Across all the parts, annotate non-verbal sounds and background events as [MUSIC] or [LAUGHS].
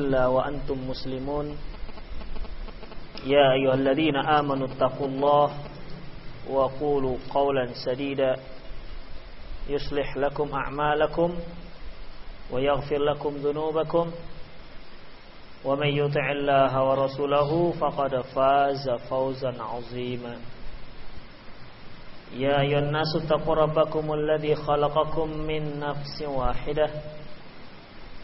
إلا وأنتم مسلمون. يا أيها الذين آمنوا اتقوا الله وقولوا قولا سديدا. يصلح لكم أعمالكم ويغفر لكم ذنوبكم. ومن يطع الله ورسوله فقد فاز فوزا عظيما. يا أيها الناس اتقوا ربكم الذي خلقكم من نفس واحدة.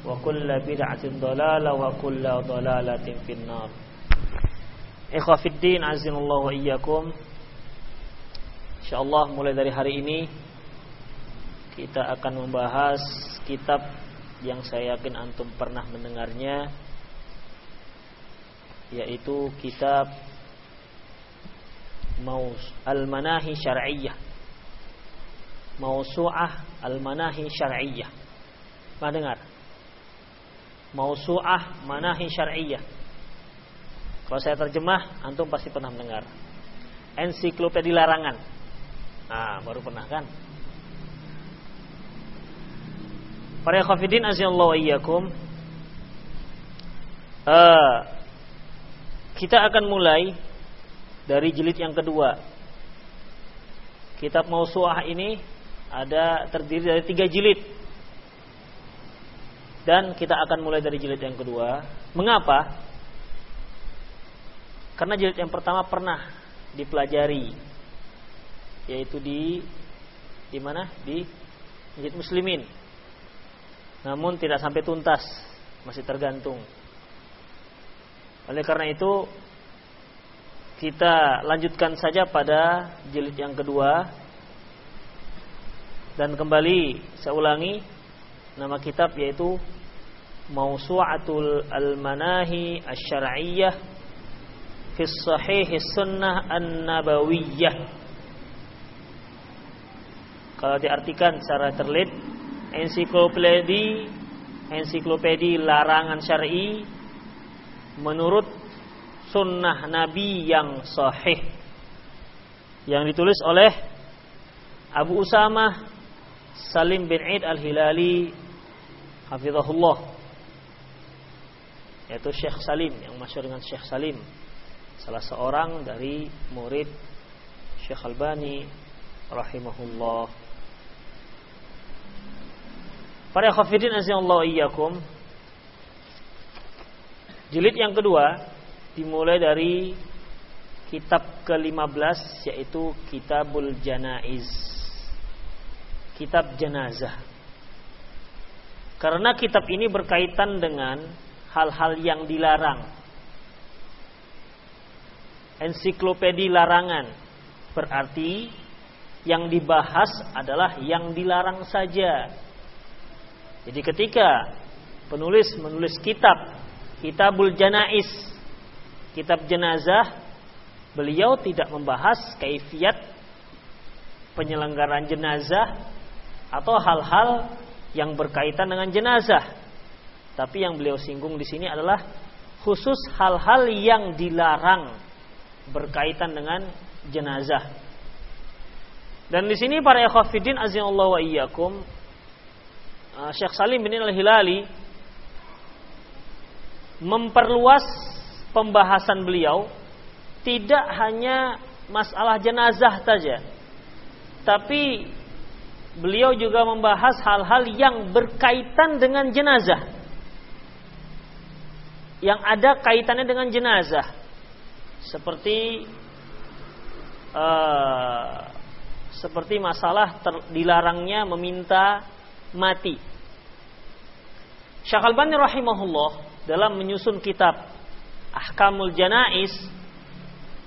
wa kulla bid'atin dhalalah wa kulla dhalalatin finnar. Ikhwafiddin azinallahu wa iyyakum. Insyaallah mulai dari hari ini kita akan membahas kitab yang saya yakin antum pernah mendengarnya yaitu kitab Maus Al-Manahi Syar'iyyah. Mausu'ah Al-Manahi Syar'iyyah. Pernah dengar? Mausu'ah Manahi Syar'iyyah. Kalau saya terjemah, antum pasti pernah mendengar. Ensiklopedia larangan. Nah, baru pernah kan? Para khafidin azallahu iyyakum. Uh, kita akan mulai dari jilid yang kedua. Kitab Mausu'ah ini ada terdiri dari tiga jilid dan kita akan mulai dari jilid yang kedua. Mengapa? Karena jilid yang pertama pernah dipelajari yaitu di di mana? Di Masjid Muslimin. Namun tidak sampai tuntas, masih tergantung. Oleh karena itu kita lanjutkan saja pada jilid yang kedua dan kembali saya ulangi nama kitab yaitu Mausu'atul Al-Manahi Asy-Syar'iyyah fi Sahih Sunnah An-Nabawiyah. Kalau diartikan secara terlit, ensiklopedi ensiklopedi larangan syar'i menurut sunnah Nabi yang sahih yang ditulis oleh Abu Usamah Salim bin Id Al-Hilali hafizahullah yaitu Syekh Salim yang masyhur dengan Syekh Salim salah seorang dari murid Syekh Albani rahimahullah Para khafidin azallahu iyyakum Jilid yang kedua dimulai dari kitab ke-15 yaitu Kitabul Janaiz. Kitab jenazah. Karena kitab ini berkaitan dengan hal-hal yang dilarang. Ensiklopedi larangan berarti yang dibahas adalah yang dilarang saja. Jadi ketika penulis menulis kitab Kitabul Janais, kitab jenazah, beliau tidak membahas kaifiat penyelenggaraan jenazah atau hal-hal yang berkaitan dengan jenazah. Tapi yang beliau singgung di sini adalah khusus hal-hal yang dilarang berkaitan dengan jenazah. Dan di sini para ikhwafidin azza wa iyyakum uh, Syekh Salim bin Al-Hilali memperluas pembahasan beliau tidak hanya masalah jenazah saja. Tapi beliau juga membahas hal-hal yang berkaitan dengan jenazah yang ada kaitannya dengan jenazah seperti uh, seperti masalah ter, dilarangnya meminta mati. Syekh Al-Bani rahimahullah dalam menyusun kitab Ahkamul Janais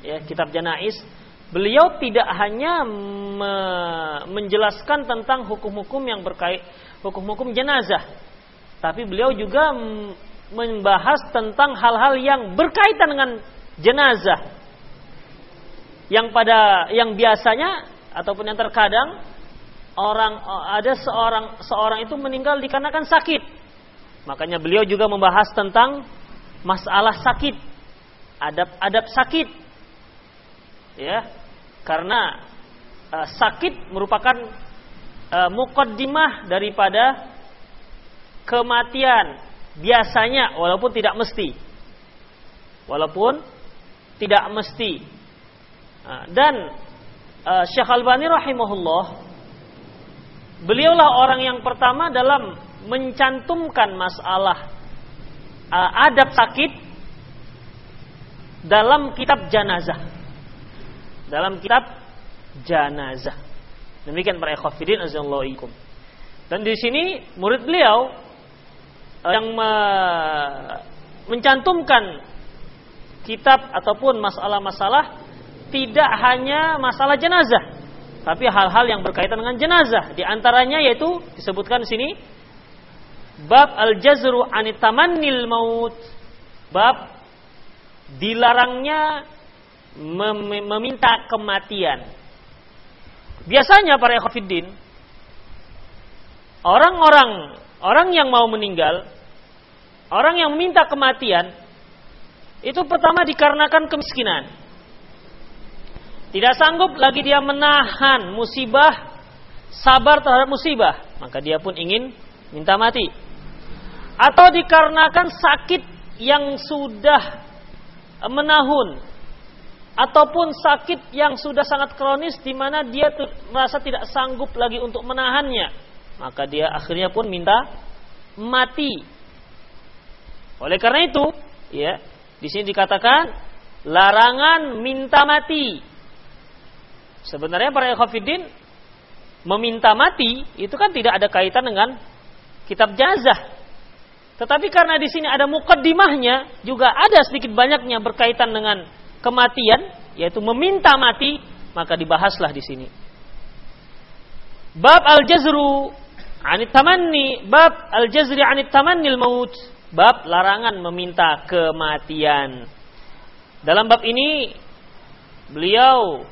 ya kitab Janais beliau tidak hanya me, menjelaskan tentang hukum-hukum yang berkait hukum-hukum jenazah tapi beliau juga membahas tentang hal-hal yang berkaitan dengan jenazah. Yang pada yang biasanya ataupun yang terkadang orang ada seorang seorang itu meninggal dikarenakan sakit. Makanya beliau juga membahas tentang masalah sakit, adab-adab sakit. Ya. Karena uh, sakit merupakan uh, mukaddimah daripada kematian biasanya walaupun tidak mesti. Walaupun tidak mesti. Dan uh, Syekh Albani rahimahullah beliaulah orang yang pertama dalam mencantumkan masalah uh, adab sakit dalam kitab janazah. Dalam kitab janazah. Demikian para ikhwatiddin Dan di sini murid beliau yang uh, mencantumkan kitab ataupun masalah-masalah tidak hanya masalah jenazah, tapi hal-hal yang berkaitan dengan jenazah. Di antaranya yaitu disebutkan di sini bab al-jazru anitamannil maut. Bab dilarangnya mem meminta kematian. Biasanya para ekofidin orang-orang orang yang mau meninggal, orang yang meminta kematian itu pertama dikarenakan kemiskinan. Tidak sanggup lagi dia menahan musibah, sabar terhadap musibah, maka dia pun ingin minta mati. Atau dikarenakan sakit yang sudah menahun ataupun sakit yang sudah sangat kronis di mana dia merasa tidak sanggup lagi untuk menahannya, maka dia akhirnya pun minta mati. Oleh karena itu, ya, di sini dikatakan larangan minta mati Sebenarnya para ikhwafidin meminta mati itu kan tidak ada kaitan dengan kitab jazah. Tetapi karena di sini ada mukaddimahnya juga ada sedikit banyaknya berkaitan dengan kematian yaitu meminta mati maka dibahaslah di sini. Bab al-jazru anit tamanni, bab al-jazri anit tamannil maut, bab larangan meminta kematian. Dalam bab ini beliau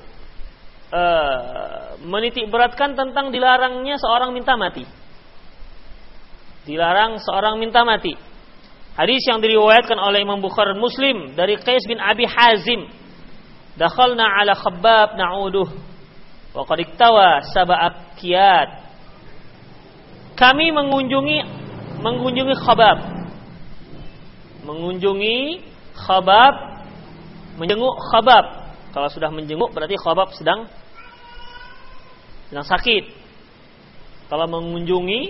uh, menitik beratkan tentang dilarangnya seorang minta mati. Dilarang seorang minta mati. Hadis yang diriwayatkan oleh Imam Bukhari Muslim dari Qais bin Abi Hazim. Dakhalna ala Khabbab na'uduh wa qad iktawa kiyat. Kami mengunjungi mengunjungi Khabbab. Mengunjungi Khabbab menjenguk Khabbab. Kalau sudah menjenguk berarti Khabbab sedang sedang sakit. Kalau mengunjungi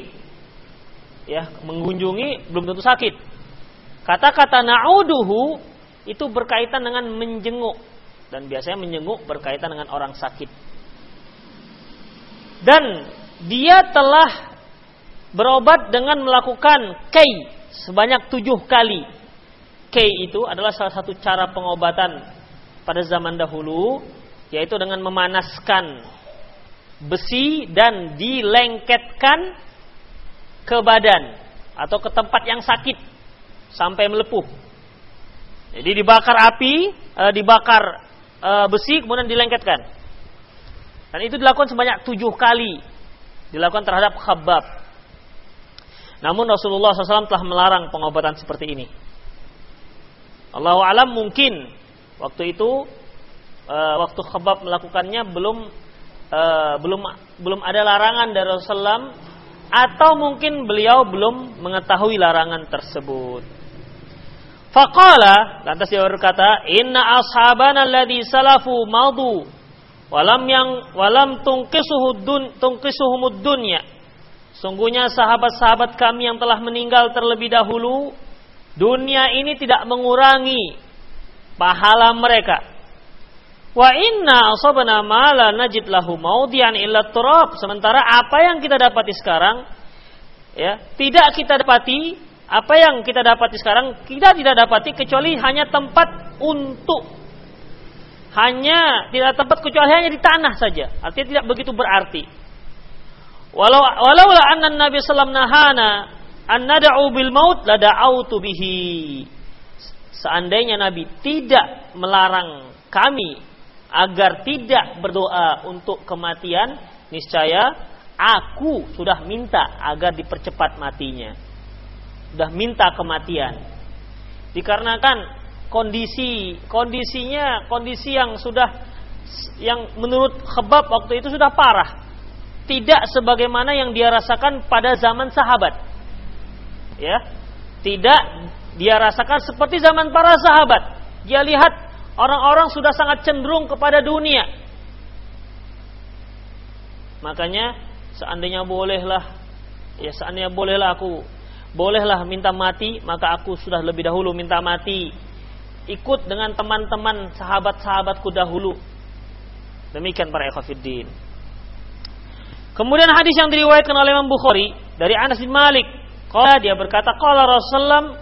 ya, mengunjungi belum tentu sakit. Kata-kata na'uduhu itu berkaitan dengan menjenguk dan biasanya menjenguk berkaitan dengan orang sakit. Dan dia telah berobat dengan melakukan kei sebanyak tujuh kali. Kei itu adalah salah satu cara pengobatan pada zaman dahulu, yaitu dengan memanaskan besi dan dilengketkan ke badan atau ke tempat yang sakit sampai melepuh. Jadi dibakar api, e, dibakar e, besi kemudian dilengketkan. Dan itu dilakukan sebanyak tujuh kali dilakukan terhadap khabab. Namun Rasulullah SAW telah melarang pengobatan seperti ini. Allah alam mungkin waktu itu e, waktu khabab melakukannya belum uh, belum belum ada larangan dari Rasulullah atau mungkin beliau belum mengetahui larangan tersebut. Faqala lantas dia berkata, "Inna ashabana alladhi salafu madu walam yang walam tungkisuhu dun dunya." Sungguhnya sahabat-sahabat kami yang telah meninggal terlebih dahulu, dunia ini tidak mengurangi pahala mereka. Wa inna asabna ma la najid lahu maudian illa turab. Sementara apa yang kita dapati sekarang ya, tidak kita dapati apa yang kita dapati sekarang kita tidak dapati kecuali hanya tempat untuk hanya tidak tempat kecuali hanya di tanah saja. Artinya tidak begitu berarti. Walau walau Nabi sallam nahana an nad'u bil maut la da'autu bihi. Seandainya Nabi tidak melarang kami agar tidak berdoa untuk kematian, niscaya aku sudah minta agar dipercepat matinya. Sudah minta kematian. Dikarenakan kondisi kondisinya kondisi yang sudah yang menurut Khabab waktu itu sudah parah. Tidak sebagaimana yang dia rasakan pada zaman sahabat. Ya. Tidak dia rasakan seperti zaman para sahabat. Dia lihat orang-orang sudah sangat cenderung kepada dunia. Makanya seandainya bolehlah ya seandainya bolehlah aku bolehlah minta mati, maka aku sudah lebih dahulu minta mati. Ikut dengan teman-teman sahabat-sahabatku dahulu. Demikian para ikhwatiddin. Kemudian hadis yang diriwayatkan oleh Imam Bukhari dari Anas bin Malik, qala dia berkata qala Rasulullah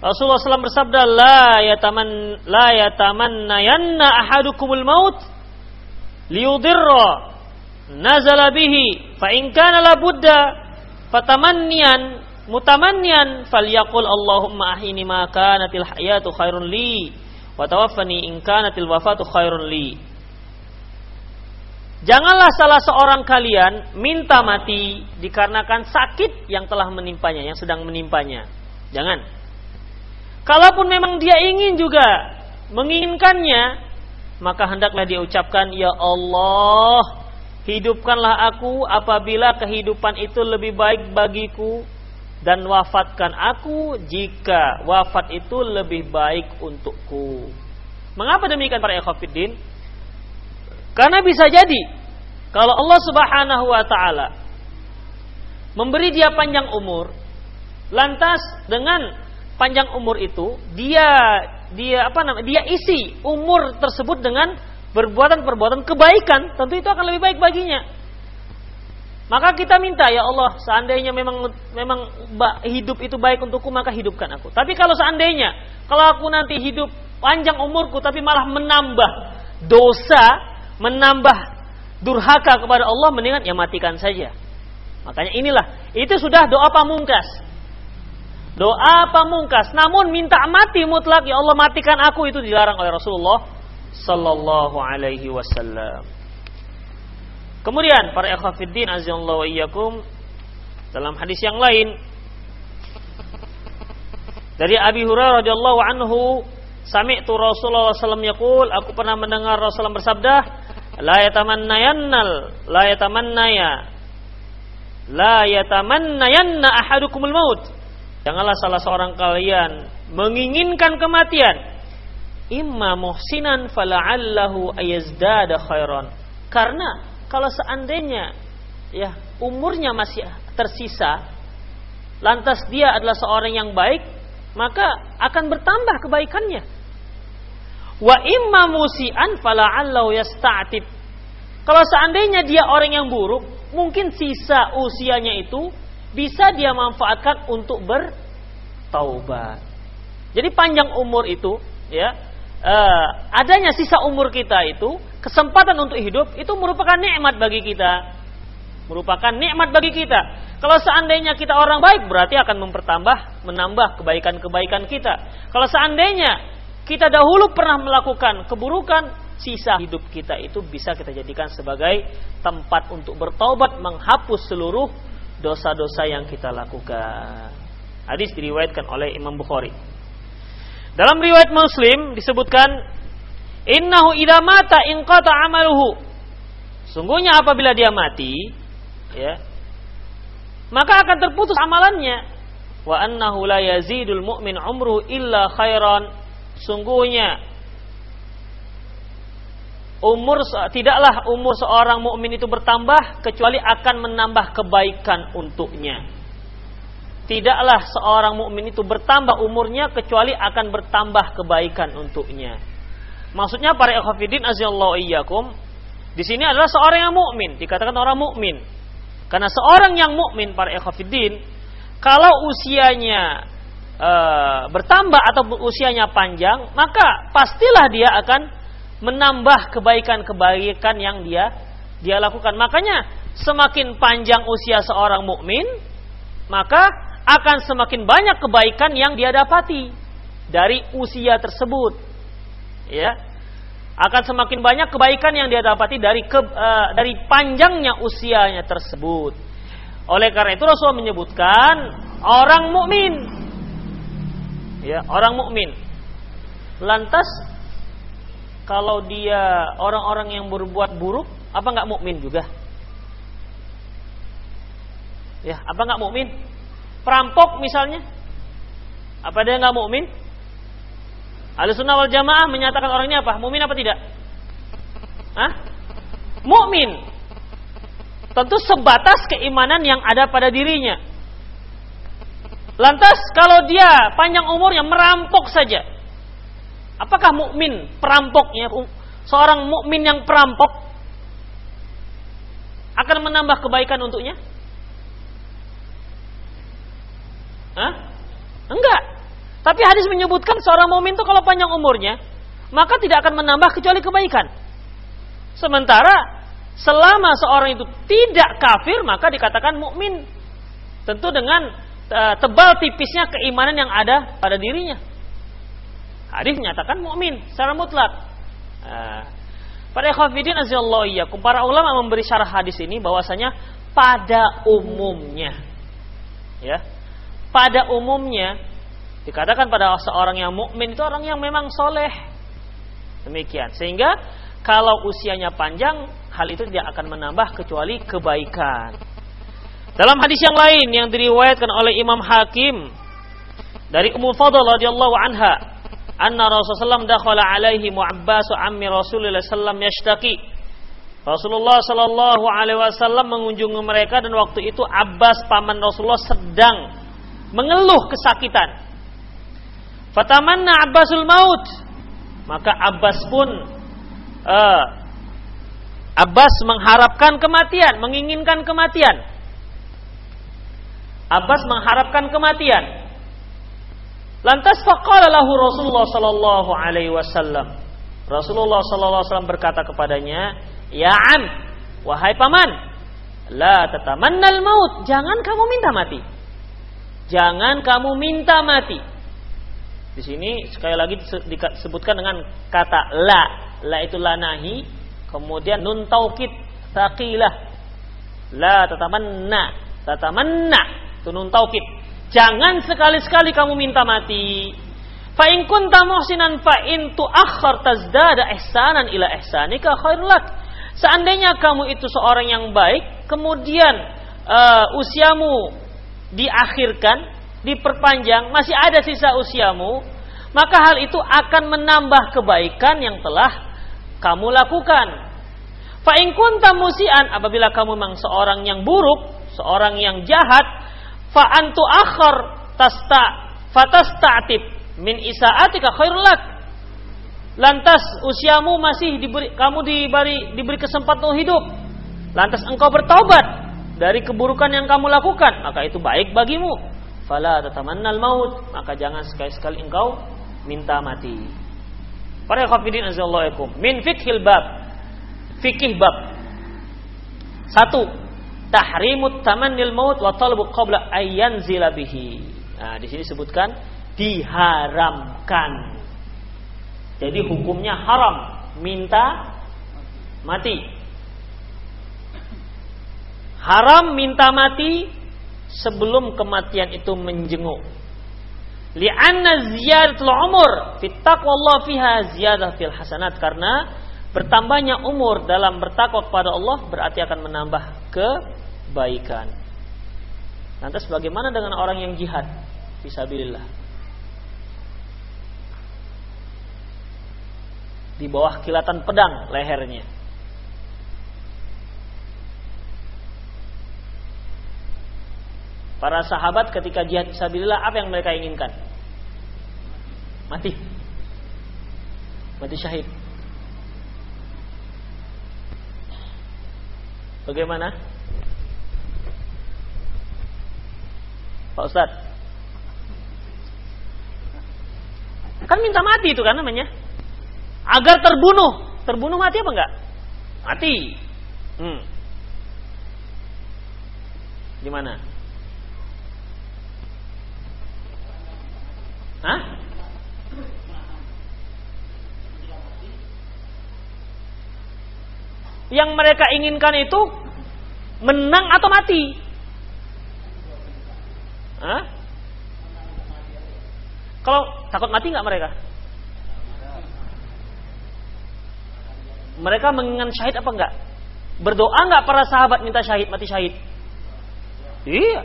Rasulullah SAW bersabda, La yataman, la yatamannayanna ahadukumul maut liyudirra nazala bihi fa in kana la budda fatamanniyan mutamanniyan falyaqul Allahumma ahini ma kanatil hayatu khairun li wa tawaffani in kanatil wafatu khairun li Janganlah salah seorang kalian minta mati dikarenakan sakit yang telah menimpanya, yang sedang menimpanya. Jangan. Kalaupun memang dia ingin juga menginginkannya, maka hendaklah dia ucapkan, Ya Allah, hidupkanlah aku apabila kehidupan itu lebih baik bagiku dan wafatkan aku jika wafat itu lebih baik untukku. Mengapa demikian para ekofidin? Karena bisa jadi kalau Allah Subhanahu wa taala memberi dia panjang umur, lantas dengan panjang umur itu dia dia apa namanya dia isi umur tersebut dengan perbuatan-perbuatan kebaikan tentu itu akan lebih baik baginya. Maka kita minta ya Allah seandainya memang memang hidup itu baik untukku maka hidupkan aku. Tapi kalau seandainya kalau aku nanti hidup panjang umurku tapi malah menambah dosa menambah durhaka kepada Allah mendingan ya matikan saja makanya inilah itu sudah doa pamungkas Doa pamungkas. Namun minta mati mutlak. Ya Allah matikan aku itu dilarang oleh Rasulullah Sallallahu alaihi wasallam. Kemudian para ikhwafiddin azallahu wa iyyakum dalam hadis yang lain dari Abi Hurairah radhiyallahu anhu sami'tu Rasulullah sallallahu yaqul aku pernah mendengar Rasulullah bersabda la yatamannayannal la yatamannaya la yatamannayanna ahadukumul maut Janganlah salah seorang kalian menginginkan kematian. Imma muhsinan fala'allahu ayazdada khairan. Karena kalau seandainya ya umurnya masih tersisa, lantas dia adalah seorang yang baik, maka akan bertambah kebaikannya. Wa imma musian fala'allahu yasta'tib. Kalau seandainya dia orang yang buruk, mungkin sisa usianya itu bisa dia manfaatkan untuk bertaubat. Jadi panjang umur itu, ya, uh, adanya sisa umur kita itu, kesempatan untuk hidup itu merupakan nikmat bagi kita, merupakan nikmat bagi kita. Kalau seandainya kita orang baik, berarti akan mempertambah, menambah kebaikan-kebaikan kita. Kalau seandainya kita dahulu pernah melakukan keburukan, sisa hidup kita itu bisa kita jadikan sebagai tempat untuk bertaubat, menghapus seluruh dosa-dosa yang kita lakukan. Hadis diriwayatkan oleh Imam Bukhari. Dalam riwayat Muslim disebutkan innahu idza mata inqata amaluhu. Sungguhnya apabila dia mati, ya, maka akan terputus amalannya. Wa annahu la yazidul mu'min umru illa khairan. Sungguhnya umur tidaklah umur seorang mukmin itu bertambah kecuali akan menambah kebaikan untuknya. Tidaklah seorang mukmin itu bertambah umurnya kecuali akan bertambah kebaikan untuknya. Maksudnya para ikhwatiddin azallahu iyyakum di sini adalah seorang yang mukmin, dikatakan orang mukmin. Karena seorang yang mukmin para ikhwatiddin kalau usianya e, bertambah atau usianya panjang, maka pastilah dia akan menambah kebaikan-kebaikan yang dia dia lakukan. Makanya semakin panjang usia seorang mukmin, maka akan semakin banyak kebaikan yang dia dapati dari usia tersebut. Ya. Akan semakin banyak kebaikan yang dia dapati dari ke, uh, dari panjangnya usianya tersebut. Oleh karena itu Rasul menyebutkan orang mukmin. Ya, orang mukmin. Lantas kalau dia orang-orang yang berbuat buruk, apa nggak mukmin juga? Ya, apa nggak mukmin? Perampok misalnya, apa dia nggak mukmin? Sunnah wal Jamaah menyatakan orangnya apa? Mukmin apa tidak? Hah? Mukmin. Tentu sebatas keimanan yang ada pada dirinya. Lantas kalau dia panjang umur yang merampok saja, apakah mukmin perampoknya seorang mukmin yang perampok akan menambah kebaikan untuknya? Hah? Enggak. Tapi hadis menyebutkan seorang mukmin itu kalau panjang umurnya, maka tidak akan menambah kecuali kebaikan. Sementara selama seorang itu tidak kafir, maka dikatakan mukmin. Tentu dengan tebal tipisnya keimanan yang ada pada dirinya. Hadis menyatakan mukmin secara mutlak. Uh, pada khafidin azallahu iyyakum, para ulama memberi syarah hadis ini bahwasanya pada umumnya ya pada umumnya dikatakan pada seorang yang mukmin itu orang yang memang soleh. Demikian. Sehingga kalau usianya panjang, hal itu tidak akan menambah kecuali kebaikan. Dalam hadis yang lain yang diriwayatkan oleh Imam Hakim dari Ummu Fadl radhiyallahu anha, anna Rasulullah SAW dakhala alaihi Mu'abbas ammi Rasulullah sallam yashtaki. Rasulullah sallallahu alaihi wasallam mengunjungi mereka dan waktu itu Abbas paman Rasulullah sedang mengeluh kesakitan. Fatamanna Abbasul maut. Maka Abbas pun uh, Abbas mengharapkan kematian, menginginkan kematian. Abbas mengharapkan kematian. Lantas faqala lahu Rasulullah sallallahu alaihi wasallam. Rasulullah sallallahu alaihi wasallam berkata kepadanya, "Ya am, wahai paman, la tatamannal maut, jangan kamu minta mati." Jangan kamu minta mati. Di sini sekali lagi disebutkan dengan kata la. La itu la nahi. Kemudian nun taukid taqilah. La tatamanna. Tatamanna. Itu nun taukid. Jangan sekali-sekali kamu minta mati. Fa in kunta muhsinan fa in tuakhkhar tazdada ihsanan ila ihsanika khairul lak. Seandainya kamu itu seorang yang baik, kemudian uh, usiamu diakhirkan, diperpanjang, masih ada sisa usiamu, maka hal itu akan menambah kebaikan yang telah kamu lakukan. Fa'in kunta musian apabila kamu memang seorang yang buruk, seorang yang jahat, fa'antu akhar tasta fatasta'tib min isa'atika khairul lak. Lantas usiamu masih diberi kamu diberi diberi kesempatan hidup. Lantas engkau bertobat dari keburukan yang kamu lakukan, maka itu baik bagimu. Fala tatamannal maut, maka jangan sekali-sekali engkau minta mati. Para khafidin azallahu min fikhil bab. Fikih bab. Satu, tahrimut tamannil maut wa talbu qabla ayyan bihi. Nah, di sini sebutkan diharamkan. Jadi hukumnya haram minta mati. Haram minta mati sebelum kematian itu menjenguk. Li'anna ziyadatul umur fit taqwallah fiha ziyadah fil hasanat karena bertambahnya umur dalam bertakwa kepada Allah berarti akan menambah kebaikan. Lantas bagaimana dengan orang yang jihad fisabilillah? Di bawah kilatan pedang lehernya. Para sahabat ketika jihad fisabilillah apa yang mereka inginkan? Mati. Mati syahid. Bagaimana? Pak Ustaz. Kan minta mati itu kan namanya. Agar terbunuh. Terbunuh mati apa enggak? Mati. Hmm. Gimana? Hah? Yang mereka inginkan itu menang atau mati. Hah? Kalau takut mati nggak mereka? Mereka menginginkan syahid apa enggak? Berdoa nggak para sahabat minta syahid, mati syahid? Iya.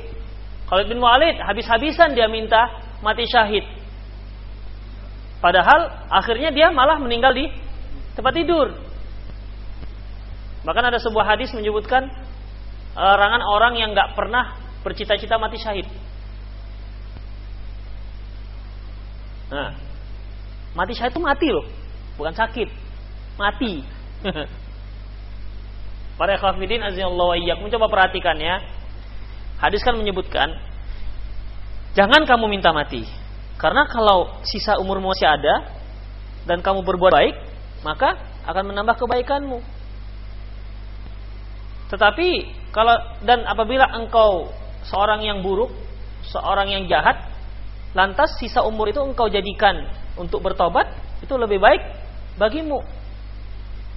Khalid bin Walid habis-habisan dia minta mati syahid. Padahal akhirnya dia malah meninggal di tempat tidur. Bahkan ada sebuah hadis menyebutkan larangan orang yang nggak pernah bercita-cita mati syahid. Nah, mati syahid itu mati loh, bukan sakit, mati. [LAUGHS] Para ikhwafidin azallahu iyyakum coba perhatikan ya. Hadis kan menyebutkan jangan kamu minta mati. Karena kalau sisa umur masih ada dan kamu berbuat baik, maka akan menambah kebaikanmu. Tetapi kalau dan apabila engkau seorang yang buruk, seorang yang jahat, lantas sisa umur itu engkau jadikan untuk bertobat, itu lebih baik bagimu.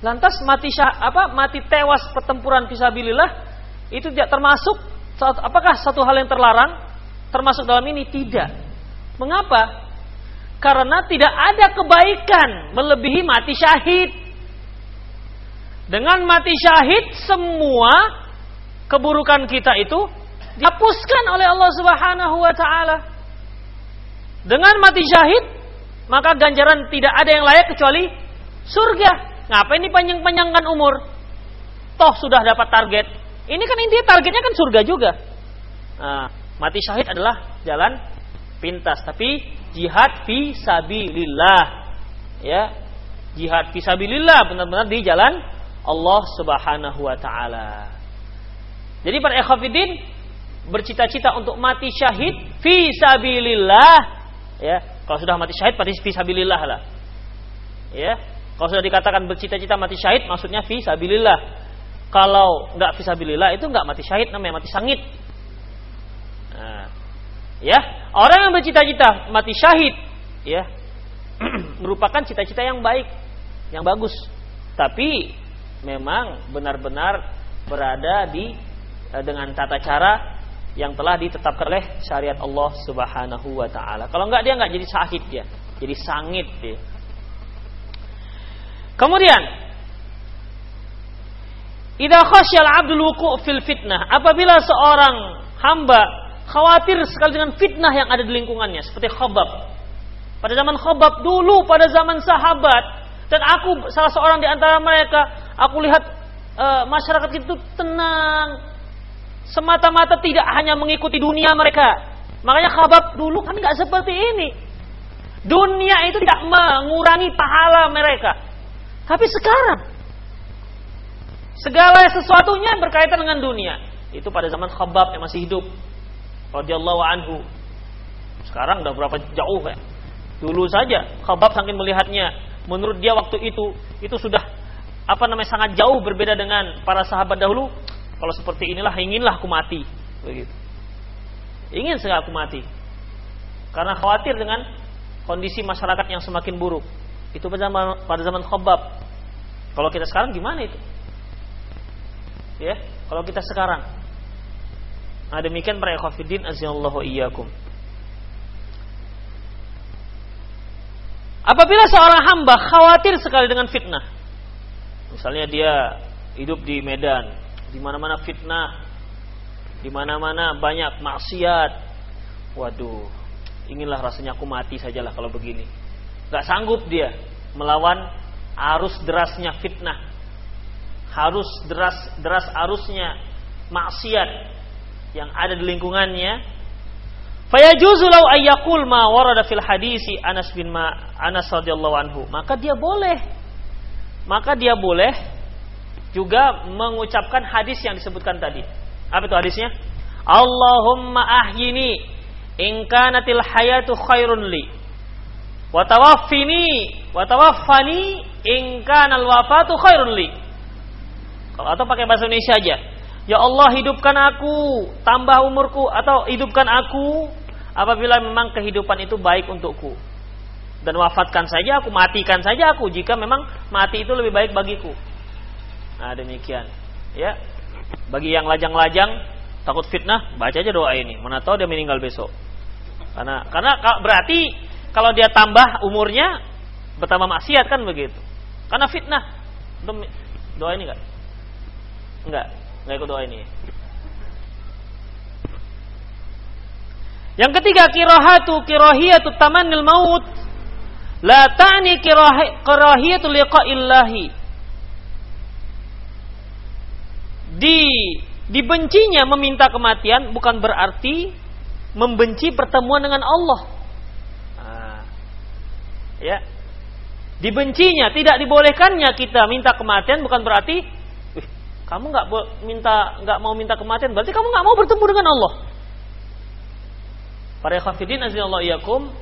Lantas mati syah, apa mati tewas pertempuran fisabilillah itu tidak termasuk apakah satu hal yang terlarang termasuk dalam ini tidak. Mengapa? Karena tidak ada kebaikan melebihi mati syahid. Dengan mati syahid semua keburukan kita itu dihapuskan oleh Allah Subhanahu wa taala. Dengan mati syahid maka ganjaran tidak ada yang layak kecuali surga. Ngapain dipanjang-panjangkan umur? Toh sudah dapat target. Ini kan intinya targetnya kan surga juga. Nah, mati syahid adalah jalan pintas, tapi jihad fi sabilillah. Ya. Jihad fi sabilillah benar-benar di jalan Allah Subhanahu wa taala. Jadi para ikhwafidin bercita-cita untuk mati syahid fi sabilillah ya. Kalau sudah mati syahid pasti fi sabilillah lah. Ya, kalau sudah dikatakan bercita-cita mati syahid, maksudnya fi sabilillah. Kalau nggak fi sabilillah itu nggak mati syahid, namanya mati sangit. Nah, ya, orang yang bercita-cita mati syahid, ya, [CLEARS THROAT] merupakan cita-cita yang baik, yang bagus. Tapi memang benar-benar berada di eh, dengan tata cara yang telah ditetapkan oleh syariat Allah Subhanahu wa taala. Kalau enggak dia enggak jadi syahid dia, jadi sangit dia. Kemudian Idza khasyal 'abdul wuku' fil fitnah, apabila seorang hamba khawatir sekali dengan fitnah yang ada di lingkungannya seperti Khabab. Pada zaman Khabab dulu pada zaman sahabat dan aku salah seorang di antara mereka, aku lihat e, masyarakat itu tenang semata-mata tidak hanya mengikuti dunia mereka. Makanya Khabab dulu kan nggak seperti ini. Dunia itu tidak mengurangi pahala mereka. Tapi sekarang segala sesuatunya berkaitan dengan dunia. Itu pada zaman Khabab yang masih hidup. Radhiyallahu anhu. Sekarang udah berapa jauh ya. Dulu saja Khabab saking melihatnya, menurut dia waktu itu itu sudah apa namanya sangat jauh berbeda dengan para sahabat dahulu. Kalau seperti inilah inginlah aku mati, begitu. Ingin sekali aku mati. Karena khawatir dengan kondisi masyarakat yang semakin buruk. Itu pada zaman, pada zaman Khabab. Kalau kita sekarang gimana itu? Ya, kalau kita sekarang. Nah, demikian para ikhwatiddin azallahu iyyakum. Apabila seorang hamba khawatir sekali dengan fitnah. Misalnya dia hidup di Medan, di mana-mana fitnah, di mana-mana banyak maksiat. Waduh, inginlah rasanya aku mati sajalah kalau begini. Gak sanggup dia melawan arus derasnya fitnah. Harus deras deras arusnya maksiat yang ada di lingkungannya. Fayajuzu lau ayyakul ma warada fil hadisi Anas bin ma Anas radhiyallahu anhu. Maka dia boleh maka dia boleh juga mengucapkan hadis yang disebutkan tadi. Apa itu hadisnya? Allahumma ahyini in kanatil hayatu khairun li Watawaffini watawaffani in kanal wafatu khairun li. Kalau atau pakai bahasa Indonesia aja. Ya Allah hidupkan aku, tambah umurku atau hidupkan aku apabila memang kehidupan itu baik untukku. Dan wafatkan saja aku, matikan saja aku jika memang mati itu lebih baik bagiku. Nah, demikian. Ya. Bagi yang lajang-lajang takut fitnah, baca aja doa ini. Mana tahu dia meninggal besok. Karena karena berarti kalau dia tambah umurnya bertambah maksiat kan begitu. Karena fitnah. Doa ini enggak? Enggak, enggak ikut doa ini. Yang ketiga kirahatu kirahiyatu tamannil maut la ta'ni kirahiyatu liqa'illahi. Di dibencinya meminta kematian bukan berarti membenci pertemuan dengan Allah. Nah, ya. Dibencinya, tidak dibolehkannya kita minta kematian bukan berarti kamu nggak minta nggak mau minta kematian berarti kamu nggak mau bertemu dengan Allah. Para khafidin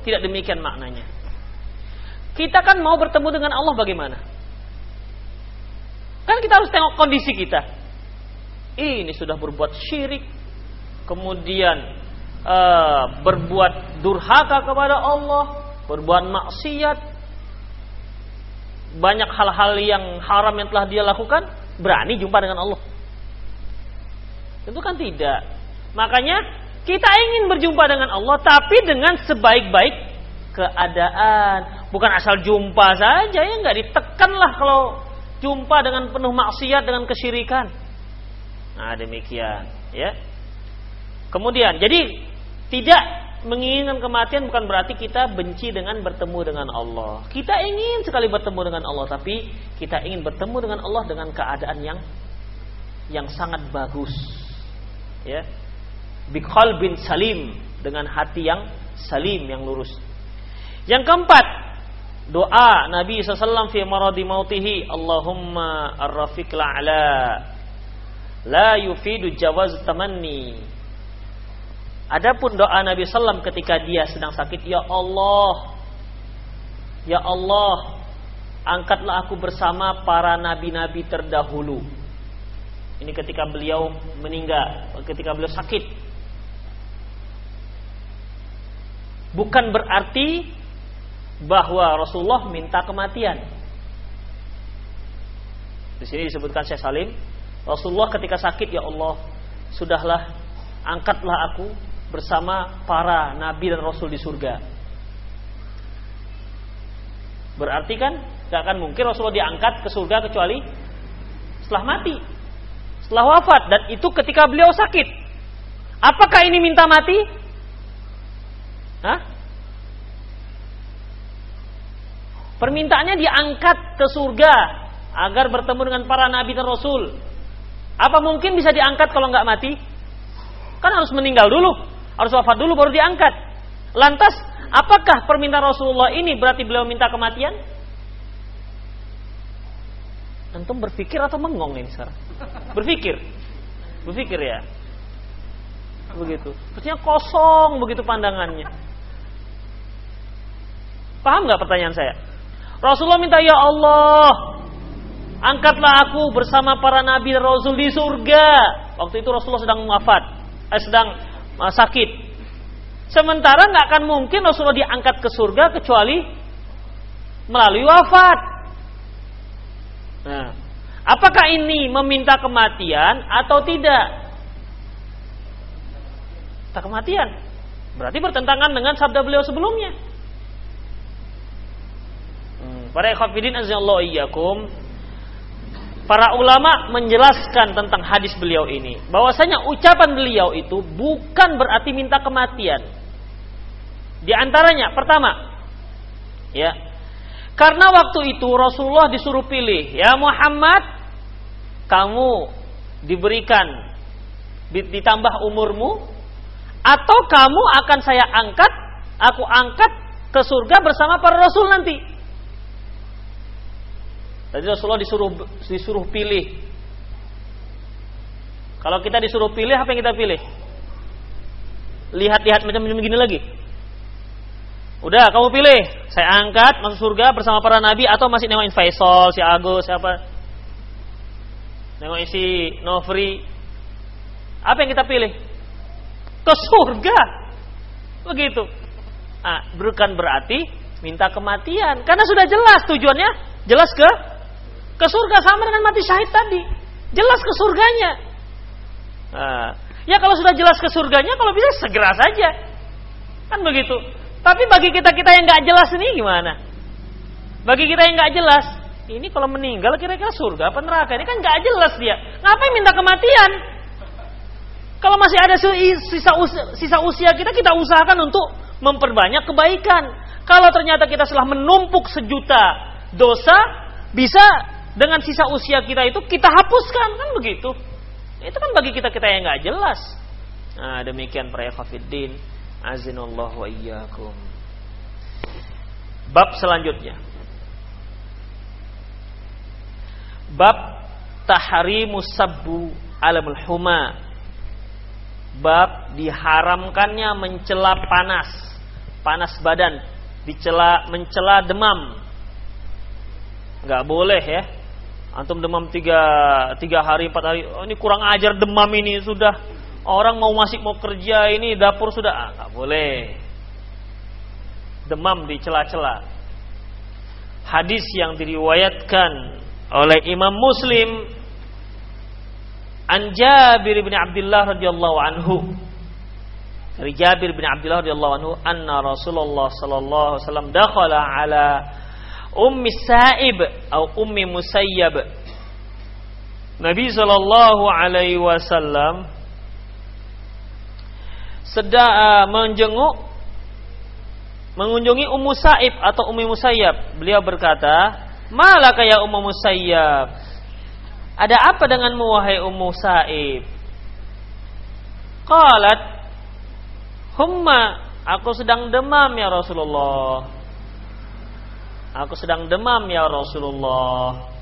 tidak demikian maknanya. Kita kan mau bertemu dengan Allah bagaimana? Kan kita harus tengok kondisi kita. Ini sudah berbuat syirik, kemudian uh, berbuat durhaka kepada Allah, berbuat maksiat, banyak hal-hal yang haram yang telah dia lakukan, berani jumpa dengan Allah? Tentu kan tidak. Makanya kita ingin berjumpa dengan Allah tapi dengan sebaik-baik keadaan. Bukan asal jumpa saja ya nggak ditekanlah kalau jumpa dengan penuh maksiat dengan kesyirikan. Nah, demikian, ya. Kemudian, jadi tidak menginginkan kematian bukan berarti kita benci dengan bertemu dengan Allah. Kita ingin sekali bertemu dengan Allah, tapi kita ingin bertemu dengan Allah dengan keadaan yang yang sangat bagus. Ya bin salim dengan hati yang salim yang lurus. Yang keempat, doa Nabi SAW fi maradi mautihi Allahumma ar-rafiq la'la la yufidu jawaz tamanni. Adapun doa Nabi SAW ketika dia sedang sakit Ya Allah Ya Allah Angkatlah aku bersama para nabi-nabi terdahulu. Ini ketika beliau meninggal Ketika beliau sakit. Bukan berarti bahwa Rasulullah minta kematian. Di sini disebutkan Syekh Salim, Rasulullah ketika sakit ya Allah, sudahlah angkatlah aku bersama para nabi dan rasul di surga. Berarti kan gak akan mungkin Rasulullah diangkat ke surga kecuali setelah mati, setelah wafat dan itu ketika beliau sakit. Apakah ini minta mati? Hah? Permintaannya diangkat ke surga agar bertemu dengan para nabi dan rasul. Apa mungkin bisa diangkat kalau nggak mati? Kan harus meninggal dulu, harus wafat dulu baru diangkat. Lantas, apakah permintaan Rasulullah ini berarti beliau minta kematian? Antum berpikir atau mengong ini sekarang? Berpikir. Berpikir ya. Begitu. Sepertinya kosong begitu pandangannya. Paham nggak pertanyaan saya? Rasulullah minta ya Allah, angkatlah aku bersama para nabi dan rasul di surga. Waktu itu Rasulullah sedang wafat, eh, sedang uh, sakit. Sementara nggak akan mungkin Rasulullah diangkat ke surga kecuali melalui wafat. Nah, apakah ini meminta kematian atau tidak? Tak kematian. Berarti bertentangan dengan sabda beliau sebelumnya. Para ikhwafidin azallahu iyyakum Para ulama menjelaskan tentang hadis beliau ini bahwasanya ucapan beliau itu bukan berarti minta kematian. Di antaranya pertama ya. Karena waktu itu Rasulullah disuruh pilih, ya Muhammad kamu diberikan ditambah umurmu atau kamu akan saya angkat, aku angkat ke surga bersama para rasul nanti. Tadi Rasulullah disuruh disuruh pilih. Kalau kita disuruh pilih, apa yang kita pilih? Lihat-lihat macam-macam begini lagi. Udah, kamu pilih. Saya angkat masuk surga bersama para nabi atau masih nengokin Faisal, si Agus, siapa? Nengokin si Novri. Apa yang kita pilih? Ke surga. Begitu. Ah, bukan berarti minta kematian. Karena sudah jelas tujuannya. Jelas ke Ke surga sama dengan mati syahid tadi. Jelas ke surganya. Nah, ya kalau sudah jelas ke surganya, kalau bisa segera saja. Kan begitu. Tapi bagi kita-kita yang nggak jelas ini gimana? Bagi kita yang nggak jelas, ini kalau meninggal kira-kira surga apa neraka? Ini kan nggak jelas dia. Ngapain minta kematian? Kalau masih ada sisa usia, sisa usia kita, kita usahakan untuk memperbanyak kebaikan. Kalau ternyata kita telah menumpuk sejuta dosa, bisa dengan sisa usia kita itu kita hapuskan. Kan begitu? Itu kan bagi kita kita yang nggak jelas. Nah demikian para khafiddin azinallahu wa iyyakum. Bab selanjutnya. Bab tahrimu sabbu alamul huma. Bab diharamkannya mencela panas. Panas badan. Dicela mencela demam. Nggak boleh ya antum demam tiga, tiga hari empat hari. Oh, ini kurang ajar demam ini sudah. Orang mau masih mau kerja ini dapur sudah. Ah, nggak boleh. Demam di celah-celah. Hadis yang diriwayatkan oleh Imam Muslim an Jabir bin Abdullah radhiyallahu anhu. Dari Jabir bin Abdullah radhiyallahu anhu anna Rasulullah sallallahu alaihi wasallam dakhala ala Ummi Sa'ib atau Ummi Musayyab. Nabi Shallallahu Alaihi Wasallam sedang uh, menjenguk mengunjungi Ummu Sa'ib atau Ummi Musayyab. Beliau berkata, "Malaka ya Ummu Musayyab? Ada apa denganmu wahai Ummu Sa'ib?" Qalat, "Humma, aku sedang demam ya Rasulullah." Aku sedang demam ya Rasulullah.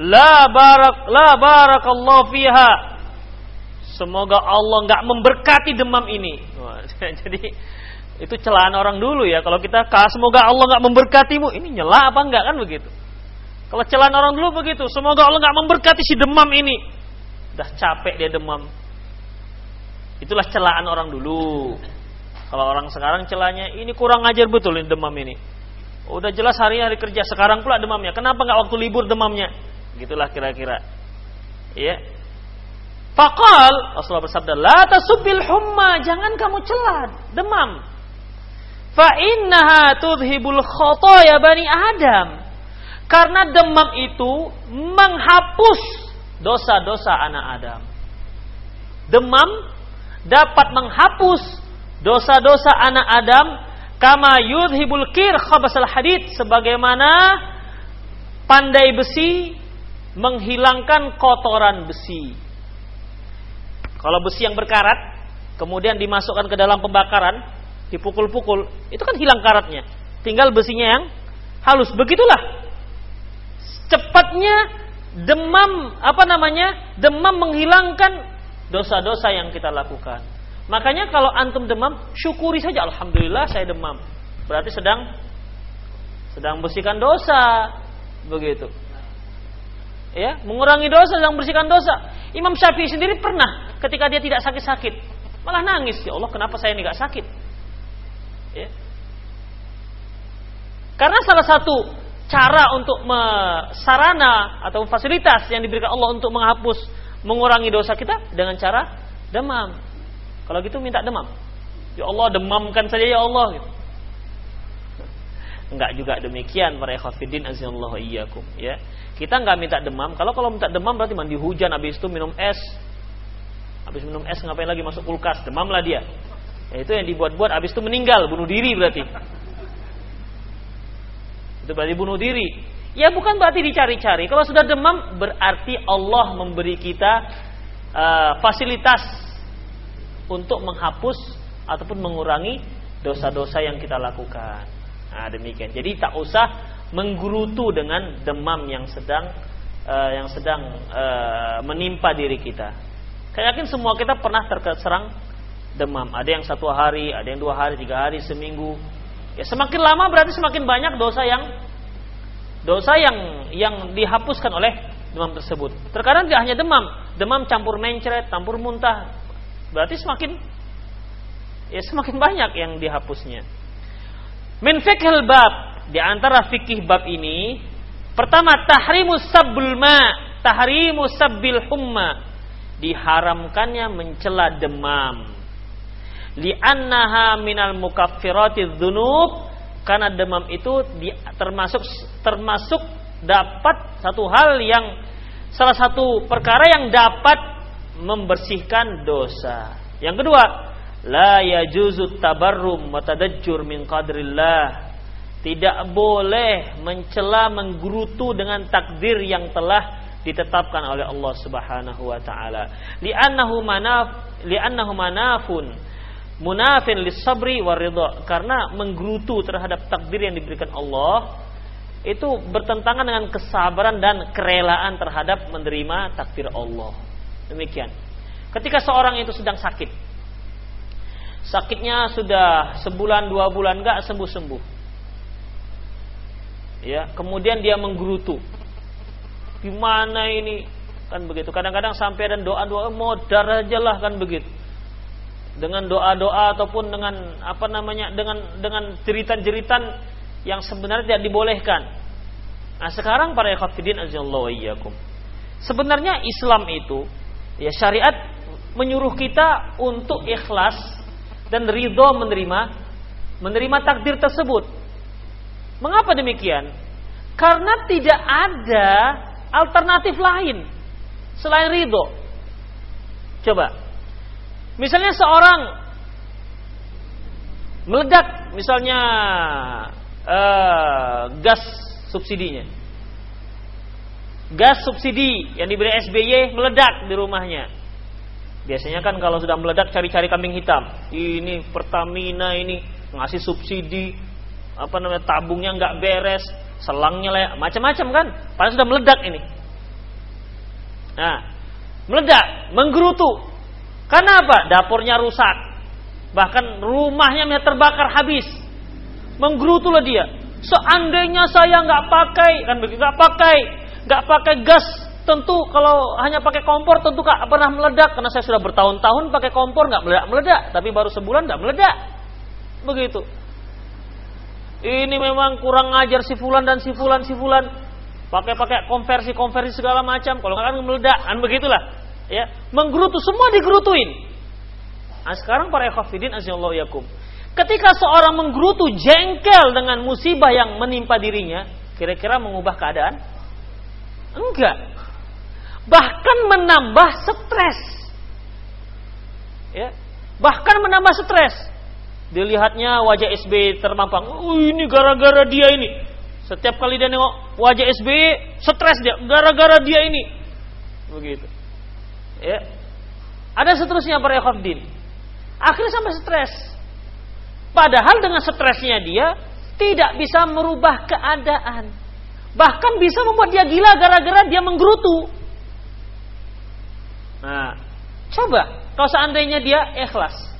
La barak la barakallahu fiha. Semoga Allah nggak memberkati demam ini. [LAUGHS] jadi itu celaan orang dulu ya. Kalau kita semoga Allah nggak memberkatimu, ini nyela apa enggak kan begitu? Kalau celaan orang dulu begitu, semoga Allah nggak memberkati si demam ini. Udah capek dia demam. Itulah celaan orang dulu. Kalau orang sekarang celanya ini kurang ajar betul ini demam ini. Udah jelas hari hari kerja, sekarang pula demamnya. Kenapa nggak waktu libur demamnya? Gitulah kira-kira. Ya. Fakal Rasulullah bersabda, "La tasubil humma, jangan kamu celah demam. Fa innaha tudhibul khotoya bani Adam." Karena demam itu menghapus dosa-dosa anak Adam. Demam dapat menghapus dosa-dosa anak Adam kama yudhibul kir khabasal hadid sebagaimana pandai besi menghilangkan kotoran besi. Kalau besi yang berkarat kemudian dimasukkan ke dalam pembakaran, dipukul-pukul, itu kan hilang karatnya. Tinggal besinya yang halus. Begitulah cepatnya demam apa namanya? Demam menghilangkan dosa-dosa yang kita lakukan. Makanya kalau antum demam, syukuri saja alhamdulillah saya demam. Berarti sedang sedang bersihkan dosa. Begitu. Ya, mengurangi dosa, sedang bersihkan dosa. Imam Syafi'i sendiri pernah ketika dia tidak sakit-sakit, malah nangis, ya Allah, kenapa saya ini gak sakit? Ya. Karena salah satu cara untuk sarana atau fasilitas yang diberikan Allah untuk menghapus, mengurangi dosa kita dengan cara demam. Kalau gitu minta demam. Ya Allah demamkan saja ya Allah. Gitu. Enggak juga demikian mereka khafidin azinallahu iyyakum ya. Kita enggak minta demam. Kalau kalau minta demam berarti mandi hujan habis itu minum es. Habis minum es ngapain lagi masuk kulkas? Demamlah dia. Ya, itu yang dibuat-buat habis itu meninggal, bunuh diri berarti. Itu berarti bunuh diri. Ya bukan berarti dicari-cari. Kalau sudah demam berarti Allah memberi kita uh, fasilitas untuk menghapus ataupun mengurangi dosa-dosa yang kita lakukan. Nah, demikian. Jadi tak usah menggerutu dengan demam yang sedang uh, yang sedang uh, menimpa diri kita. Saya yakin semua kita pernah terserang demam. Ada yang satu hari, ada yang dua hari, tiga hari, seminggu. Ya semakin lama berarti semakin banyak dosa yang dosa yang yang dihapuskan oleh demam tersebut. Terkadang tidak hanya demam, demam campur mencret, campur muntah, Berarti semakin ya semakin banyak yang dihapusnya. Min fiqhil bab di antara fikih bab ini Pertama, tahrimus sabbul ma, tahrimus sabbil humma. Diharamkannya mencela demam. Li'annaha minal mukaffirati dzunub karena demam itu di, termasuk termasuk dapat satu hal yang salah satu perkara yang dapat membersihkan dosa. Yang kedua, la yajuzu tabarrum wa tadajjur min qadrillah. Tidak boleh mencela menggerutu dengan takdir yang telah ditetapkan oleh Allah Subhanahu wa taala. Li'annahu manaf li'annahu manafun munafin lisabri waridha karena menggerutu terhadap takdir yang diberikan Allah itu bertentangan dengan kesabaran dan kerelaan terhadap menerima takdir Allah. Demikian. Ketika seorang itu sedang sakit, sakitnya sudah sebulan dua bulan nggak sembuh sembuh, ya kemudian dia menggerutu. Gimana ini? Kan begitu. Kadang-kadang sampai dan doa-doa modar aja lah kan begitu. Dengan doa-doa ataupun dengan apa namanya dengan dengan jeritan-jeritan yang sebenarnya tidak dibolehkan. Nah sekarang para ikhwatiddin azallahu iyyakum. Sebenarnya Islam itu ya syariat menyuruh kita untuk ikhlas dan ridho menerima menerima takdir tersebut Mengapa demikian? Karena tidak ada alternatif lain selain ridho. Coba, misalnya seorang meledak, misalnya uh, gas subsidinya, gas subsidi yang diberi SBY meledak di rumahnya. Biasanya kan kalau sudah meledak cari-cari kambing hitam. Ini Pertamina ini ngasih subsidi apa namanya tabungnya nggak beres, selangnya lah, macam-macam kan. Padahal sudah meledak ini. Nah, meledak, menggerutu. Karena apa? Dapurnya rusak. Bahkan rumahnya terbakar habis. Menggerutu lah dia. Seandainya saya nggak pakai, kan begitu nggak pakai, nggak pakai gas, tentu kalau hanya pakai kompor tentu nggak pernah meledak. Karena saya sudah bertahun-tahun pakai kompor nggak meledak meledak, tapi baru sebulan nggak meledak. Begitu. Ini memang kurang ngajar si fulan dan si fulan si fulan. Pakai-pakai konversi-konversi segala macam. Kalau nggak kan meledak kan begitulah. Ya. Menggerutu semua digerutuin nah sekarang para ikhwafidin asyallahu yakum ketika seorang menggerutu jengkel dengan musibah yang menimpa dirinya kira-kira mengubah keadaan enggak bahkan menambah stres ya bahkan menambah stres Dilihatnya wajah SBY termampang. Oh, ini gara-gara dia ini. Setiap kali dia nengok wajah SBY, stres dia. Gara-gara dia ini. Begitu. Ya. Ada seterusnya para ikhwafdin. Akhirnya sampai stres. Padahal dengan stresnya dia tidak bisa merubah keadaan. Bahkan bisa membuat dia gila gara-gara dia menggerutu. Nah, coba kalau seandainya dia ikhlas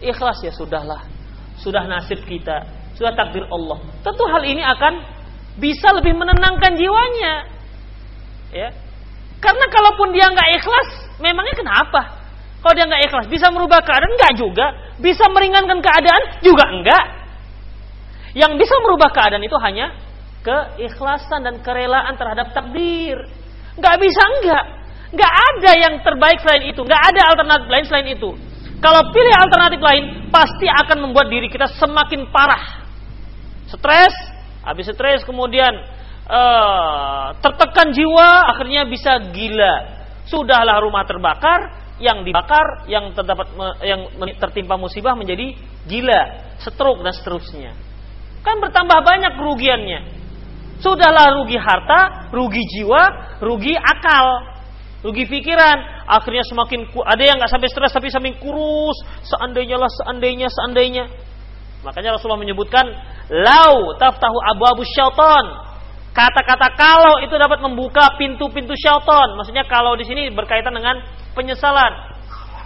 Ikhlas ya sudahlah. Sudah nasib kita, sudah takdir Allah. Tentu hal ini akan bisa lebih menenangkan jiwanya. Ya. Karena kalaupun dia nggak ikhlas, memangnya kenapa? Kalau dia nggak ikhlas, bisa merubah keadaan? Enggak juga. Bisa meringankan keadaan? Juga enggak. Yang bisa merubah keadaan itu hanya keikhlasan dan kerelaan terhadap takdir. Nggak bisa enggak. Nggak ada yang terbaik selain itu. Nggak ada alternatif lain selain itu. Kalau pilih alternatif lain, pasti akan membuat diri kita semakin parah. Stres, habis stres kemudian uh, tertekan jiwa, akhirnya bisa gila. Sudahlah rumah terbakar, yang dibakar, yang terdapat yang tertimpa musibah menjadi gila, stroke dan seterusnya. Kan bertambah banyak kerugiannya. Sudahlah rugi harta, rugi jiwa, rugi akal rugi pikiran, akhirnya semakin ada yang nggak sampai stres tapi semakin kurus, seandainya lah, seandainya, seandainya. Makanya Rasulullah menyebutkan lau taftahu abu-abu syaitan. Kata-kata kalau itu dapat membuka pintu-pintu syaitan. Maksudnya kalau di sini berkaitan dengan penyesalan.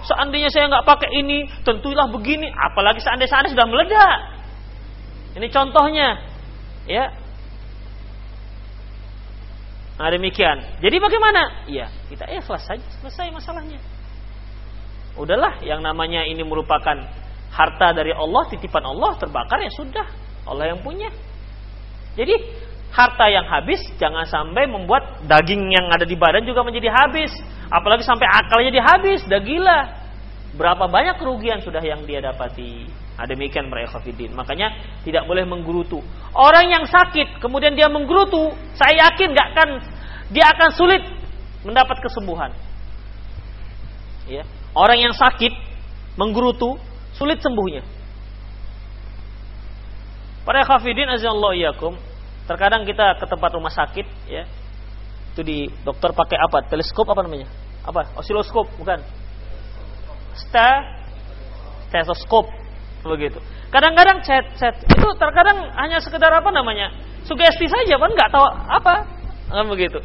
Seandainya saya nggak pakai ini, tentulah begini. Apalagi seandainya sudah meledak. Ini contohnya, ya Nah demikian. Jadi bagaimana? Ya kita ikhlas saja selesai masalahnya. Udahlah yang namanya ini merupakan harta dari Allah, titipan Allah terbakar ya sudah. Allah yang punya. Jadi harta yang habis jangan sampai membuat daging yang ada di badan juga menjadi habis. Apalagi sampai akalnya dia habis, dah gila. Berapa banyak kerugian sudah yang dia dapati. Nah, demikian mereka khafidin. Makanya tidak boleh menggerutu. Orang yang sakit kemudian dia menggerutu, saya yakin gak akan dia akan sulit mendapat kesembuhan. Ya. Orang yang sakit menggerutu sulit sembuhnya. Para khafidin azallahu iyakum, terkadang kita ke tempat rumah sakit ya. Itu di dokter pakai apa? Teleskop apa namanya? Apa? Osiloskop, bukan? Stetoskop begitu. Kadang-kadang chat chat itu terkadang hanya sekedar apa namanya? Sugesti saja kan nggak tahu apa. Kan begitu.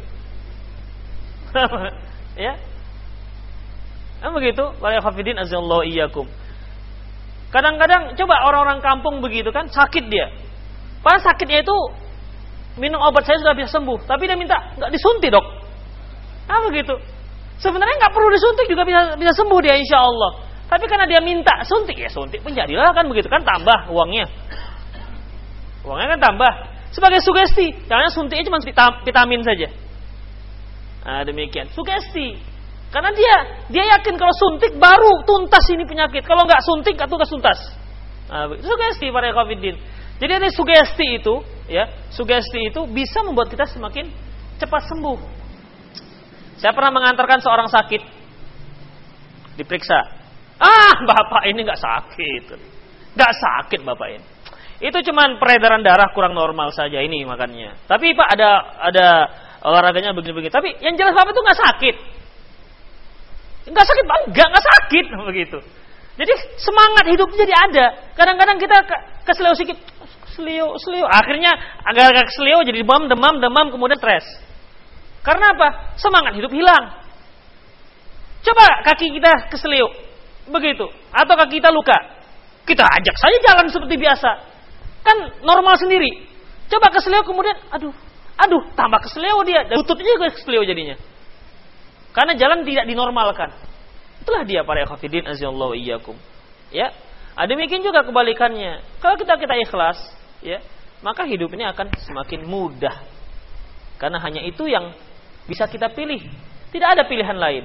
[LAUGHS] ya. Kan begitu, para khafidin azallahu iyyakum. Kadang-kadang coba orang-orang kampung begitu kan sakit dia. Padahal sakitnya itu minum obat saya sudah bisa sembuh, tapi dia minta nggak disuntik dok. Ah begitu. Sebenarnya nggak perlu disuntik juga bisa bisa sembuh dia insya Allah. Tapi karena dia minta suntik ya suntik menjadilah kan begitu kan tambah uangnya. Uangnya kan tambah sebagai sugesti. Jangan suntiknya cuma vitamin saja. Nah, demikian sugesti. Karena dia dia yakin kalau suntik baru tuntas ini penyakit. Kalau nggak suntik nggak tuntas tuntas. Nah, sugesti para covidin. Jadi ada sugesti itu, ya, sugesti itu bisa membuat kita semakin cepat sembuh. Saya pernah mengantarkan seorang sakit diperiksa. Ah, bapak ini nggak sakit, nggak sakit bapak ini. Itu cuman peredaran darah kurang normal saja ini makannya. Tapi pak ada ada olahraganya begini-begini. Tapi yang jelas bapak itu nggak sakit. Nggak sakit bang, nggak nggak sakit [LAUGHS] begitu. Jadi semangat hidupnya jadi ada. Kadang-kadang kita keselio sedikit, selio, selio. Akhirnya agak-agak selio jadi demam, demam, demam, kemudian stres. Karena apa? Semangat hidup hilang. Coba kaki kita keselio, begitu. Atau kaki kita luka. Kita ajak saja jalan seperti biasa. Kan normal sendiri. Coba keselio kemudian, aduh, aduh, tambah keselio dia. Lututnya juga keselio jadinya. Karena jalan tidak dinormalkan. Itulah dia para ikhwatiddin azallahu iyyakum. Ya. Ada demikian juga kebalikannya. Kalau kita kita ikhlas, ya, maka hidup ini akan semakin mudah. Karena hanya itu yang bisa kita pilih. Tidak ada pilihan lain.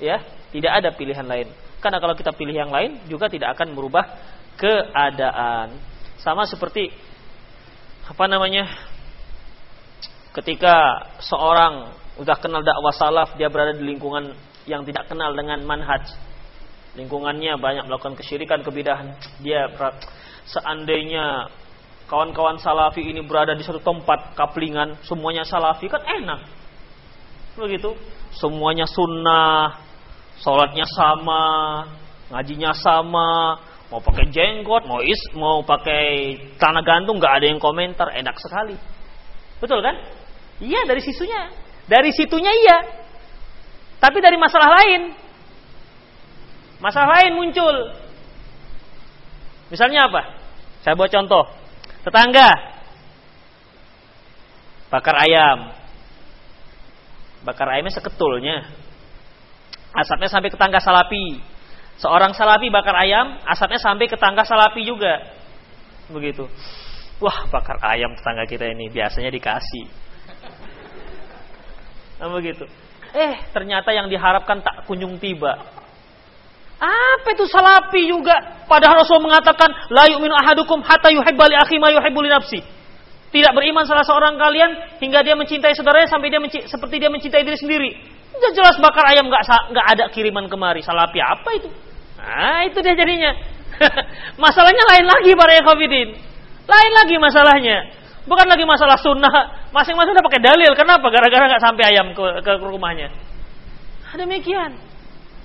Ya, tidak ada pilihan lain. Karena kalau kita pilih yang lain juga tidak akan merubah keadaan. Sama seperti apa namanya? Ketika seorang udah kenal dakwah salaf, dia berada di lingkungan yang tidak kenal dengan manhaj. Lingkungannya banyak melakukan kesyirikan, kebidahan. Dia seandainya kawan-kawan salafi ini berada di satu tempat kaplingan, semuanya salafi kan enak. Begitu. Semuanya sunnah, sholatnya sama, ngajinya sama, mau pakai jenggot, mau is, mau pakai tanah gantung, nggak ada yang komentar, enak sekali. Betul kan? Iya dari sisunya dari situnya iya. Tapi dari masalah lain. Masalah lain muncul. Misalnya apa? Saya buat contoh. Tetangga. Bakar ayam. Bakar ayamnya seketulnya. Asapnya sampai ke tangga salapi. Seorang salapi bakar ayam, asapnya sampai ke tangga salapi juga. Begitu. Wah, bakar ayam tetangga kita ini biasanya dikasih Nah, begitu. Eh, ternyata yang diharapkan tak kunjung tiba. Apa itu salapi juga? Padahal Rasul mengatakan, La yu'minu ahadukum hatta yuhibba akhi ma nafsi. Tidak beriman salah seorang kalian hingga dia mencintai saudaranya sampai dia seperti dia mencintai diri sendiri. Sudah jelas bakar ayam nggak nggak ada kiriman kemari. Salapi apa itu? Nah, itu dia jadinya. [LAUGHS] Masalahnya lain lagi para ekofidin. Lain lagi masalahnya. Bukan lagi masalah sunnah. Masing-masing udah pakai dalil. Kenapa? Gara-gara nggak sampai ayam ke, ke rumahnya. Demikian.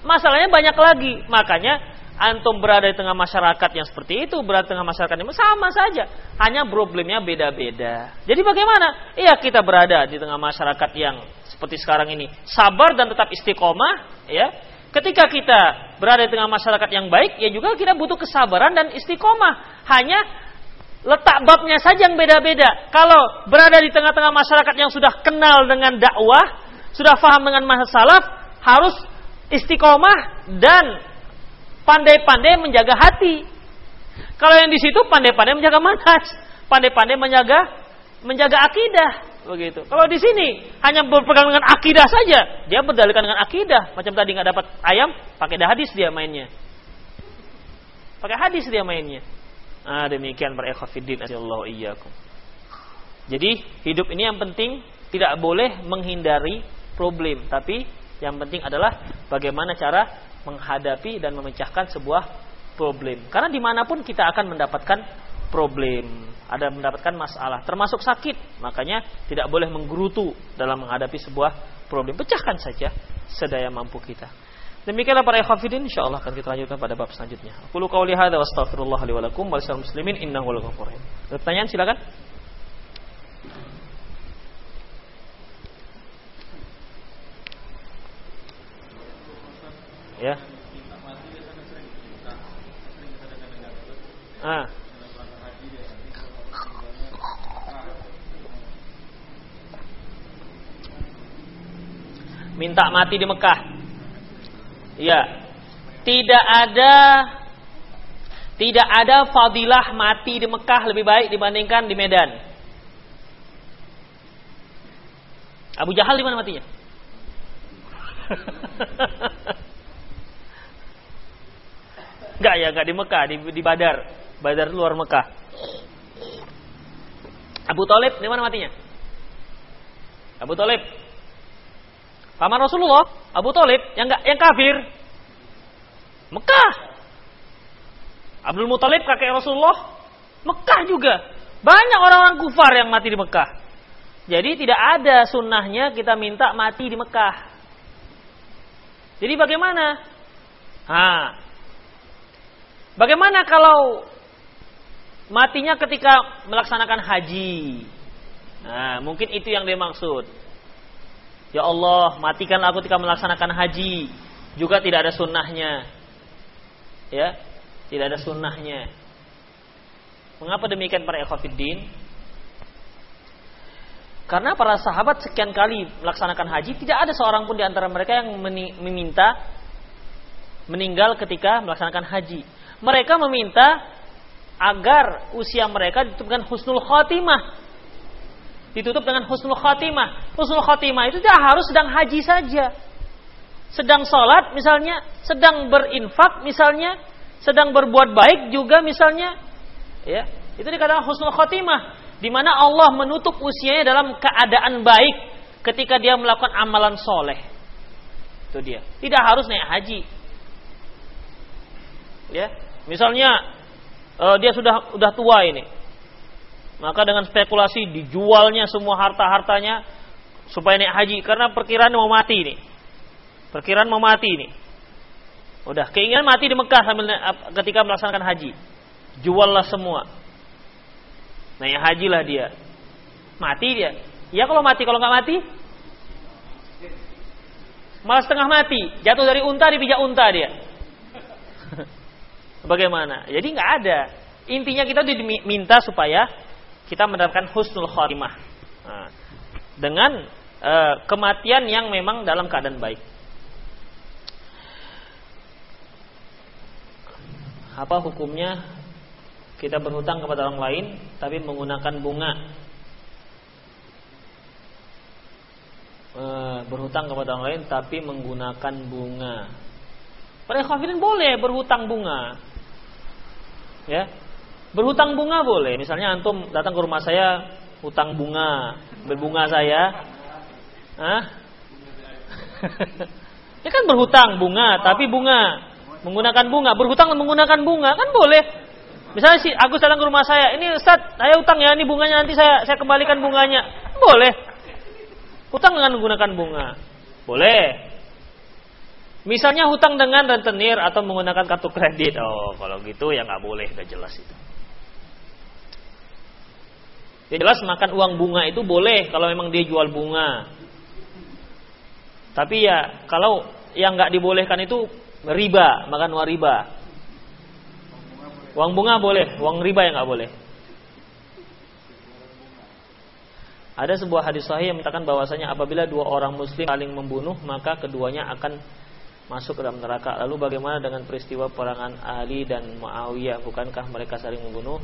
Masalahnya banyak lagi. Makanya antum berada di tengah masyarakat yang seperti itu, berada di tengah masyarakat yang sama saja. Hanya problemnya beda-beda. Jadi bagaimana? Iya kita berada di tengah masyarakat yang seperti sekarang ini sabar dan tetap istiqomah, ya. Ketika kita berada di tengah masyarakat yang baik, ya juga kita butuh kesabaran dan istiqomah. Hanya Letak babnya saja yang beda-beda. Kalau berada di tengah-tengah masyarakat yang sudah kenal dengan dakwah, sudah paham dengan masa salaf, harus istiqomah dan pandai-pandai menjaga hati. Kalau yang di situ pandai-pandai menjaga manhaj, pandai-pandai menjaga menjaga akidah begitu. Kalau di sini hanya berpegang dengan akidah saja, dia berdalilkan dengan akidah. Macam tadi nggak dapat ayam, pakai hadis dia mainnya. Pakai hadis dia mainnya. Ah demikian para ikhwatiddin iyyakum. Jadi hidup ini yang penting tidak boleh menghindari problem, tapi yang penting adalah bagaimana cara menghadapi dan memecahkan sebuah problem. Karena di mana pun kita akan mendapatkan problem ada mendapatkan masalah, termasuk sakit. Makanya tidak boleh menggerutu dalam menghadapi sebuah problem. Pecahkan saja sedaya mampu kita. Demikianlah para ikhwafidin insyaallah akan kita lanjutkan pada bab selanjutnya. Qulu qauli hadza wa astaghfirullah li wa wa muslimin innahu wal ghafurur rahim. Pertanyaan silakan. Ya. Ah. minta mati di Mekah. Ya. Tidak ada tidak ada fadilah mati di Mekah lebih baik dibandingkan di Medan. Abu Jahal di mana matinya? [LAUGHS] Enggak ya, enggak di Mekah, di, di Badar. Badar luar Mekah. Abu Talib di mana matinya? Abu Talib Paman Rasulullah, Abu Talib yang enggak yang kafir. Mekah. Abdul Muthalib kakek Rasulullah, Mekah juga. Banyak orang-orang kufar yang mati di Mekah. Jadi tidak ada sunnahnya kita minta mati di Mekah. Jadi bagaimana? Ha. Bagaimana kalau matinya ketika melaksanakan haji? Nah, mungkin itu yang dimaksud. Ya Allah, matikan aku ketika melaksanakan haji. Juga tidak ada sunnahnya. Ya, tidak ada sunnahnya. Mengapa demikian para ekhafiddin? Karena para sahabat sekian kali melaksanakan haji, tidak ada seorang pun di antara mereka yang meminta meninggal ketika melaksanakan haji. Mereka meminta agar usia mereka ditutupkan husnul khotimah ditutup dengan husnul khatimah. Husnul khatimah itu tidak harus sedang haji saja. Sedang sholat misalnya, sedang berinfak misalnya, sedang berbuat baik juga misalnya. Ya, itu dikatakan husnul khatimah. Di mana Allah menutup usianya dalam keadaan baik ketika dia melakukan amalan soleh. Itu dia. Tidak harus naik haji. Ya, misalnya uh, dia sudah sudah tua ini, maka dengan spekulasi dijualnya semua harta-hartanya supaya naik haji karena perkiraan mau mati ini. Perkiraan mau mati ini. Udah keinginan mati di Mekah sambil ketika melaksanakan haji. Juallah semua. Naik haji lah dia. Mati dia. Ya kalau mati, kalau nggak mati malah setengah mati, jatuh dari unta dipijak unta dia. Bagaimana? Jadi nggak ada. Intinya kita diminta supaya kita mendapatkan husnul khotimah nah, dengan uh, kematian yang memang dalam keadaan baik. Apa hukumnya kita berhutang kepada orang lain tapi menggunakan bunga? Uh, berhutang kepada orang lain tapi menggunakan bunga. Para kafirin boleh berhutang bunga. Ya, Berhutang bunga boleh. Misalnya antum datang ke rumah saya hutang bunga, berbunga saya. Hah? [LAUGHS] ya kan berhutang bunga, tapi bunga menggunakan bunga, berhutang menggunakan bunga kan boleh. Misalnya si Agus datang ke rumah saya, ini Ustaz, saya hutang ya, ini bunganya nanti saya saya kembalikan bunganya. Boleh. Hutang dengan menggunakan bunga. Boleh. Misalnya hutang dengan rentenir atau menggunakan kartu kredit. Oh, kalau gitu ya nggak boleh, udah jelas itu. Ya jelas makan uang bunga itu boleh kalau memang dia jual bunga. Tapi ya kalau yang nggak dibolehkan itu riba, makan uang riba. Uang bunga boleh, uang riba yang nggak boleh. Ada sebuah hadis sahih yang mengatakan bahwasanya apabila dua orang muslim saling membunuh maka keduanya akan masuk ke dalam neraka. Lalu bagaimana dengan peristiwa perangan Ali dan Muawiyah? Bukankah mereka saling membunuh?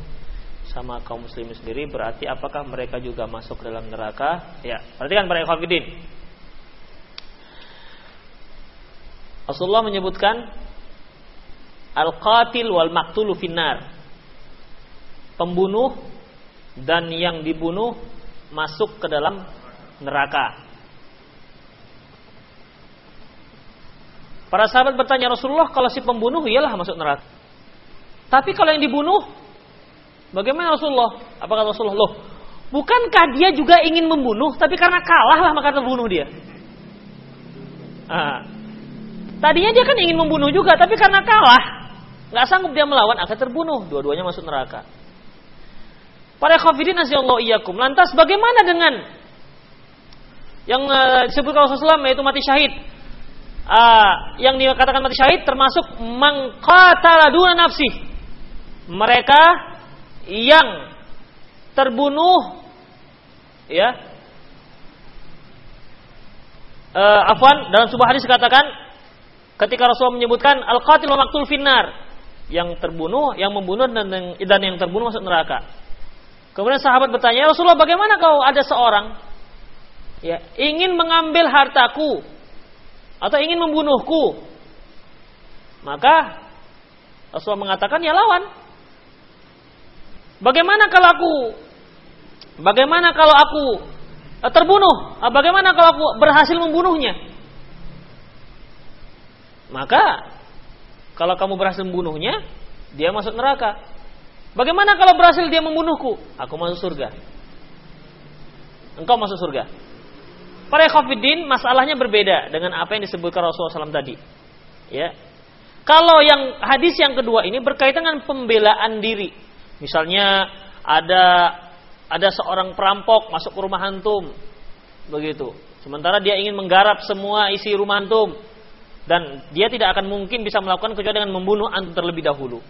sama kaum muslimin sendiri berarti apakah mereka juga masuk dalam neraka? Ya, perhatikan para ikhwatiddin. Rasulullah menyebutkan al-qatil wal maktulu finnar. Pembunuh dan yang dibunuh masuk ke dalam neraka. Para sahabat bertanya Rasulullah, kalau si pembunuh iyalah masuk neraka. Tapi kalau yang dibunuh, bagaimana Rasulullah? Apakah Rasulullah? Loh, bukankah dia juga ingin membunuh, tapi karena kalah lah maka terbunuh dia? Ah. Tadinya dia kan ingin membunuh juga, tapi karena kalah, nggak sanggup dia melawan, akan terbunuh. Dua-duanya masuk neraka. Para khafidin Allah iyyakum. Lantas bagaimana dengan yang uh, disebutkan Rasulullah yaitu mati syahid? Uh, yang dikatakan mati syahid termasuk mengqatala duna nafsi. Mereka yang terbunuh ya uh, afwan dalam sebuah hadis dikatakan ketika Rasulullah menyebutkan al-qatil wa maktul finnar yang terbunuh, yang membunuh dan yang, dan yang terbunuh masuk neraka. Kemudian sahabat bertanya, ya Rasulullah bagaimana kau ada seorang ya ingin mengambil hartaku atau ingin membunuhku? Maka Rasulullah mengatakan ya lawan. Bagaimana kalau aku bagaimana kalau aku eh, terbunuh? Ah, bagaimana kalau aku berhasil membunuhnya? Maka kalau kamu berhasil membunuhnya, dia masuk neraka. Bagaimana kalau berhasil dia membunuhku? Aku masuk surga. Engkau masuk surga. Para ikhwatiddin masalahnya berbeda dengan apa yang disebutkan Rasulullah SAW tadi. Ya. Kalau yang hadis yang kedua ini berkaitan dengan pembelaan diri. Misalnya ada ada seorang perampok masuk ke rumah antum. Begitu. Sementara dia ingin menggarap semua isi rumah antum dan dia tidak akan mungkin bisa melakukan kecuali dengan membunuh antum terlebih dahulu.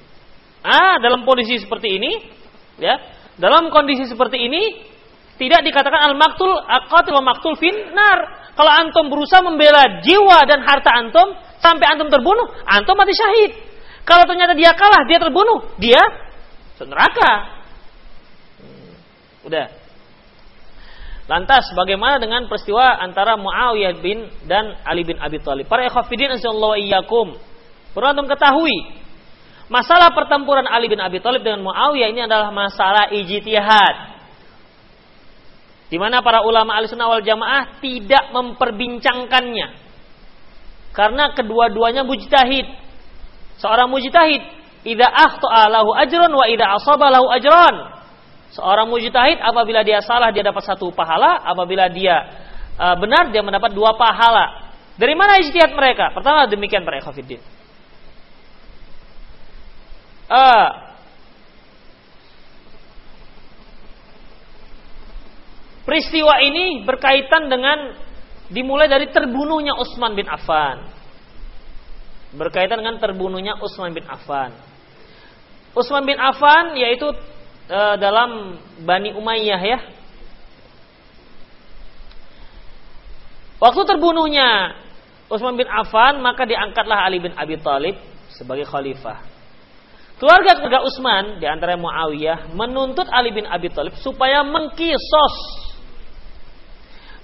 Ah, dalam kondisi seperti ini, ya, dalam kondisi seperti ini tidak dikatakan al-maktul aqatil wa maktul finnar. Kalau antum berusaha membela jiwa dan harta antum sampai antum terbunuh, antum mati syahid. Kalau ternyata dia kalah, dia terbunuh, dia neraka. Hmm, udah. Lantas bagaimana dengan peristiwa antara Muawiyah bin dan Ali bin Abi Thalib? Para ikhwafidin insyaallah iyyakum. Perlu antum ketahui Masalah pertempuran Ali bin Abi Thalib dengan Muawiyah ini adalah masalah ijtihad. Di mana para ulama Ahlussunnah wal Jamaah tidak memperbincangkannya. Karena kedua-duanya mujtahid. Seorang mujtahid, idza akhta'a lahu ajrun wa idza asaba lahu ajran. Seorang mujtahid apabila dia salah dia dapat satu pahala, apabila dia uh, benar dia mendapat dua pahala. Dari mana ijtihad mereka? Pertama demikian para ikhwatiddin uh, peristiwa ini berkaitan dengan dimulai dari terbunuhnya Utsman bin Affan. Berkaitan dengan terbunuhnya Utsman bin Affan. Utsman bin Affan yaitu uh, dalam Bani Umayyah ya. Waktu terbunuhnya Utsman bin Affan maka diangkatlah Ali bin Abi Thalib sebagai khalifah. Keluarga keluarga Utsman di antara Muawiyah menuntut Ali bin Abi Thalib supaya mengkisos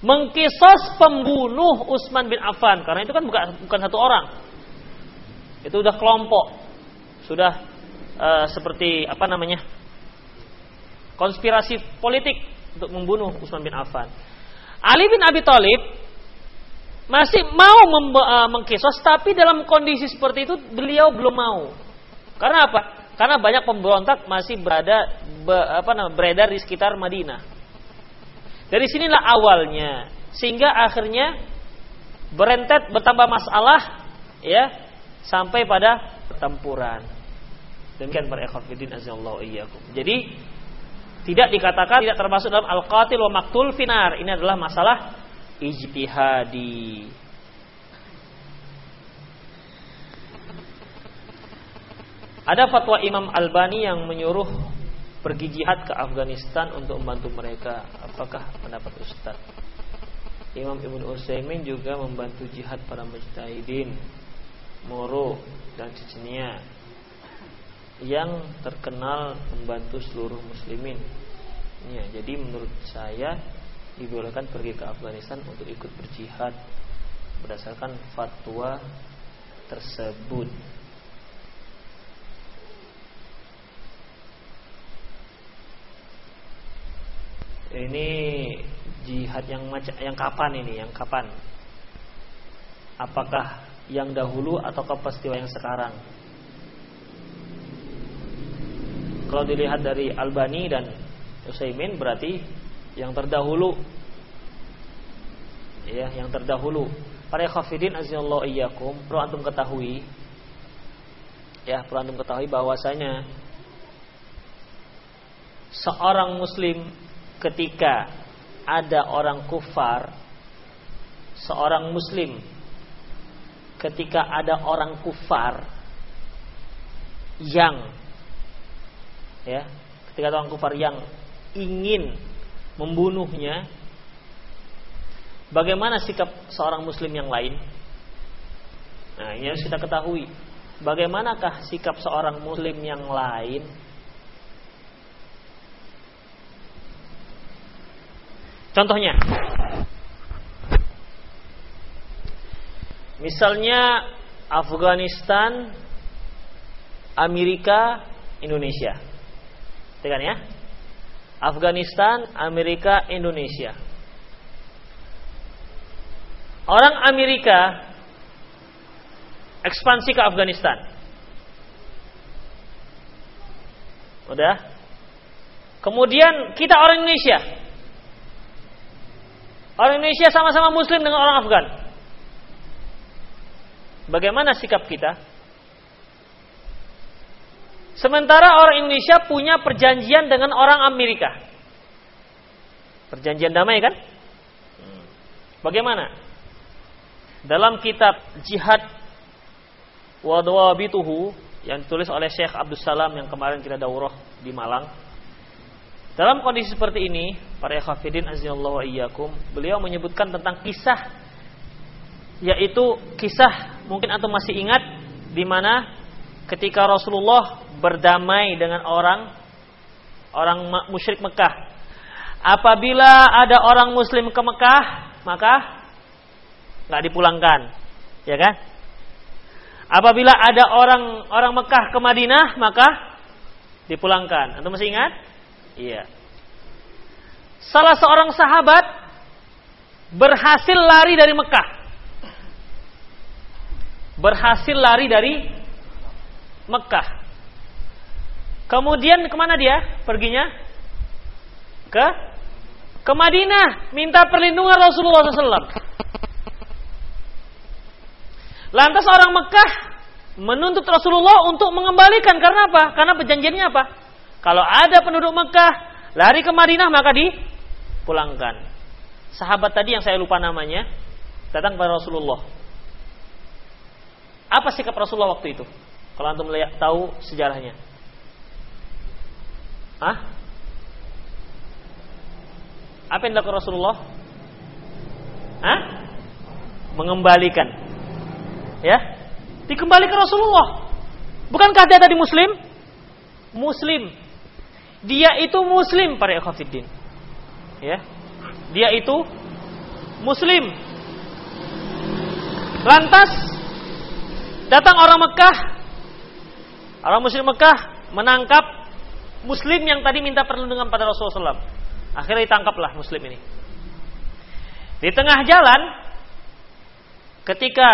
mengkisos pembunuh Utsman bin Affan karena itu kan bukan bukan satu orang. Itu sudah kelompok. Sudah uh, seperti apa namanya? konspirasi politik untuk membunuh Utsman bin Affan. Ali bin Abi Thalib masih mau uh, mengkisos tapi dalam kondisi seperti itu beliau belum mau. Karena apa? Karena banyak pemberontak masih berada be, apa namanya beredar di sekitar Madinah. Dari sinilah awalnya sehingga akhirnya berentet bertambah masalah ya sampai pada pertempuran. Demikian para ikhwatiddin azallahu iyyakum. Jadi tidak dikatakan tidak termasuk dalam al-qatil wa maktul finar. Ini adalah masalah ijtihadi. Ada fatwa Imam Albani yang menyuruh pergi jihad ke Afghanistan untuk membantu mereka. Apakah pendapat Ustaz? Imam Ibn Utsaimin juga membantu jihad para mujtahidin Moro dan Chechnya. yang terkenal membantu seluruh muslimin. Ya, jadi menurut saya dibolehkan pergi ke Afghanistan untuk ikut berjihad berdasarkan fatwa tersebut. Ini jihad yang macam yang kapan ini? Yang kapan? Apakah yang dahulu ataukah peristiwa yang sekarang? Kalau dilihat dari Albani dan Utsaimin berarti yang terdahulu ya yang terdahulu para khafidin azallahu iyyakum perlu antum ketahui ya perlu antum ketahui bahwasanya seorang muslim ketika ada orang kufar seorang muslim ketika ada orang kufar yang ya ketika ada orang kufar yang ingin membunuhnya, bagaimana sikap seorang muslim yang lain? Nah, ini harus kita ketahui. Bagaimanakah sikap seorang muslim yang lain? Contohnya, misalnya Afghanistan, Amerika, Indonesia. Tekan ya? Afghanistan, Amerika, Indonesia. Orang Amerika ekspansi ke Afghanistan. Udah? Kemudian kita orang Indonesia. Orang Indonesia sama-sama muslim dengan orang Afgan. Bagaimana sikap kita? Sementara orang Indonesia punya perjanjian dengan orang Amerika. Perjanjian damai kan? Bagaimana? Dalam kitab Jihad Wadwabituhu yang ditulis oleh Syekh Abdul Salam yang kemarin kita daurah di Malang. Dalam kondisi seperti ini, para khafidin azallahu iyyakum, beliau menyebutkan tentang kisah yaitu kisah mungkin atau masih ingat di mana ketika Rasulullah berdamai dengan orang orang musyrik Mekah. Apabila ada orang muslim ke Mekah, maka nggak dipulangkan, ya kan? Apabila ada orang orang Mekah ke Madinah, maka dipulangkan. Anda masih ingat? Iya. Salah seorang sahabat berhasil lari dari Mekah. Berhasil lari dari Mekah. Kemudian ke mana dia perginya? Ke ke Madinah, minta perlindungan Rasulullah SAW. Lantas orang Mekah menuntut Rasulullah untuk mengembalikan karena apa? Karena perjanjiannya apa? Kalau ada penduduk Mekah lari ke Madinah maka dipulangkan. Sahabat tadi yang saya lupa namanya datang kepada Rasulullah. Apa sikap Rasulullah waktu itu? Kalau antum tahu sejarahnya. Hah? Apa yang dilakukan Rasulullah? Hah? Mengembalikan. Ya? Dikembalikan Rasulullah. Bukankah dia tadi muslim? Muslim. Dia itu muslim para ikhwatiddin. Ya. Dia itu muslim. Lantas datang orang Mekah Orang musyrik Mekah menangkap Muslim yang tadi minta perlindungan pada Rasulullah SAW. Akhirnya ditangkaplah Muslim ini. Di tengah jalan, ketika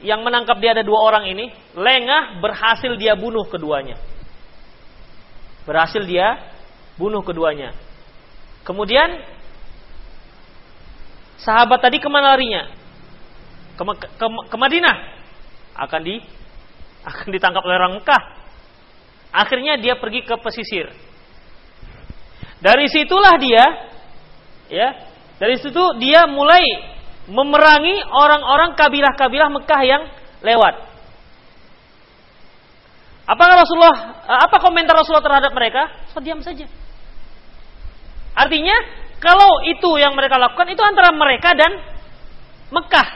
yang menangkap dia ada dua orang ini, lengah berhasil dia bunuh keduanya. Berhasil dia bunuh keduanya. Kemudian sahabat tadi ke mana larinya? Ke, ke, ke Madinah. Akan di akan ditangkap oleh orang Mekah. Akhirnya dia pergi ke pesisir. Dari situlah dia ya, dari situ dia mulai memerangi orang-orang kabilah-kabilah Mekah yang lewat. Apakah Rasulullah apa komentar Rasulullah terhadap mereka? So diam saja. Artinya, kalau itu yang mereka lakukan itu antara mereka dan Mekah.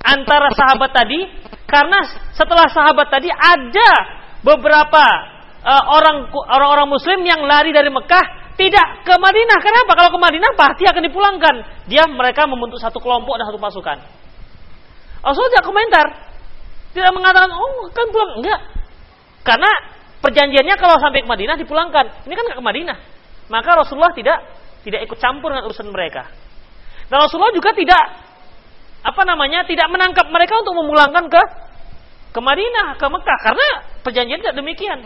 Antara sahabat tadi Karena setelah sahabat tadi ada beberapa uh, orang orang-orang muslim yang lari dari Mekah tidak ke Madinah. Kenapa? Kalau ke Madinah pasti akan dipulangkan. Dia mereka membentuk satu kelompok dan satu pasukan. Rasul tidak komentar. Tidak mengatakan, oh kan pulang. Enggak. Karena perjanjiannya kalau sampai ke Madinah dipulangkan. Ini kan nggak ke Madinah. Maka Rasulullah tidak tidak ikut campur dengan urusan mereka. Dan Rasulullah juga tidak apa namanya tidak menangkap mereka untuk memulangkan ke ke Madinah, ke Mekah karena perjanjian tidak demikian.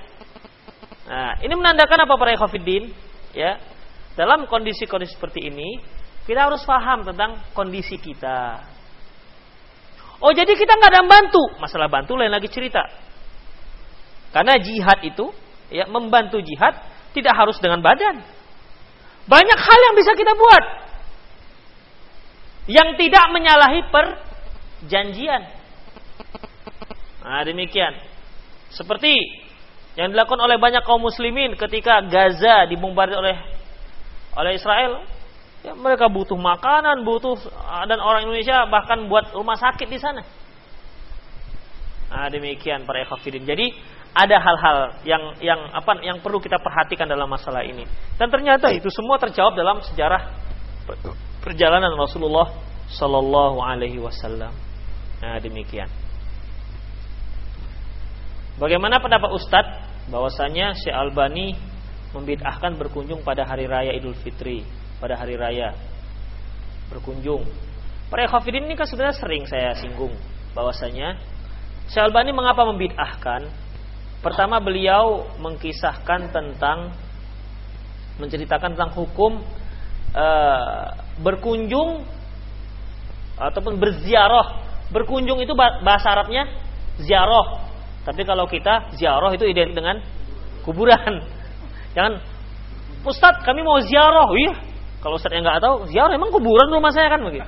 Nah, ini menandakan apa para ikhwatiddin? Ya. Dalam kondisi-kondisi seperti ini, kita harus paham tentang kondisi kita. Oh, jadi kita nggak ada bantu. Masalah bantu lain lagi cerita. Karena jihad itu, ya, membantu jihad tidak harus dengan badan. Banyak hal yang bisa kita buat yang tidak menyalahi perjanjian. Nah, demikian. Seperti yang dilakukan oleh banyak kaum muslimin ketika Gaza dibombardir oleh oleh Israel. Ya, mereka butuh makanan, butuh dan orang Indonesia bahkan buat rumah sakit di sana. Nah, demikian para ikhwatiddin. Jadi ada hal-hal yang yang apa yang perlu kita perhatikan dalam masalah ini. Dan ternyata itu semua terjawab dalam sejarah perjalanan Rasulullah Sallallahu Alaihi Wasallam. Nah demikian. Bagaimana pendapat Ustadz bahwasanya Syekh Albani membid'ahkan berkunjung pada hari raya Idul Fitri, pada hari raya berkunjung. Para khafidin ini kan sebenarnya sering saya singgung bahwasanya Syekh Albani mengapa membid'ahkan? Pertama beliau mengkisahkan tentang menceritakan tentang hukum uh, berkunjung ataupun berziarah. Berkunjung itu bahasa Arabnya ziarah. Tapi kalau kita ziarah itu identik dengan kuburan. [LAUGHS] Jangan Ustadz kami mau ziarah. Iya. Kalau Ustadz yang nggak tahu, ziarah emang kuburan rumah saya kan begitu.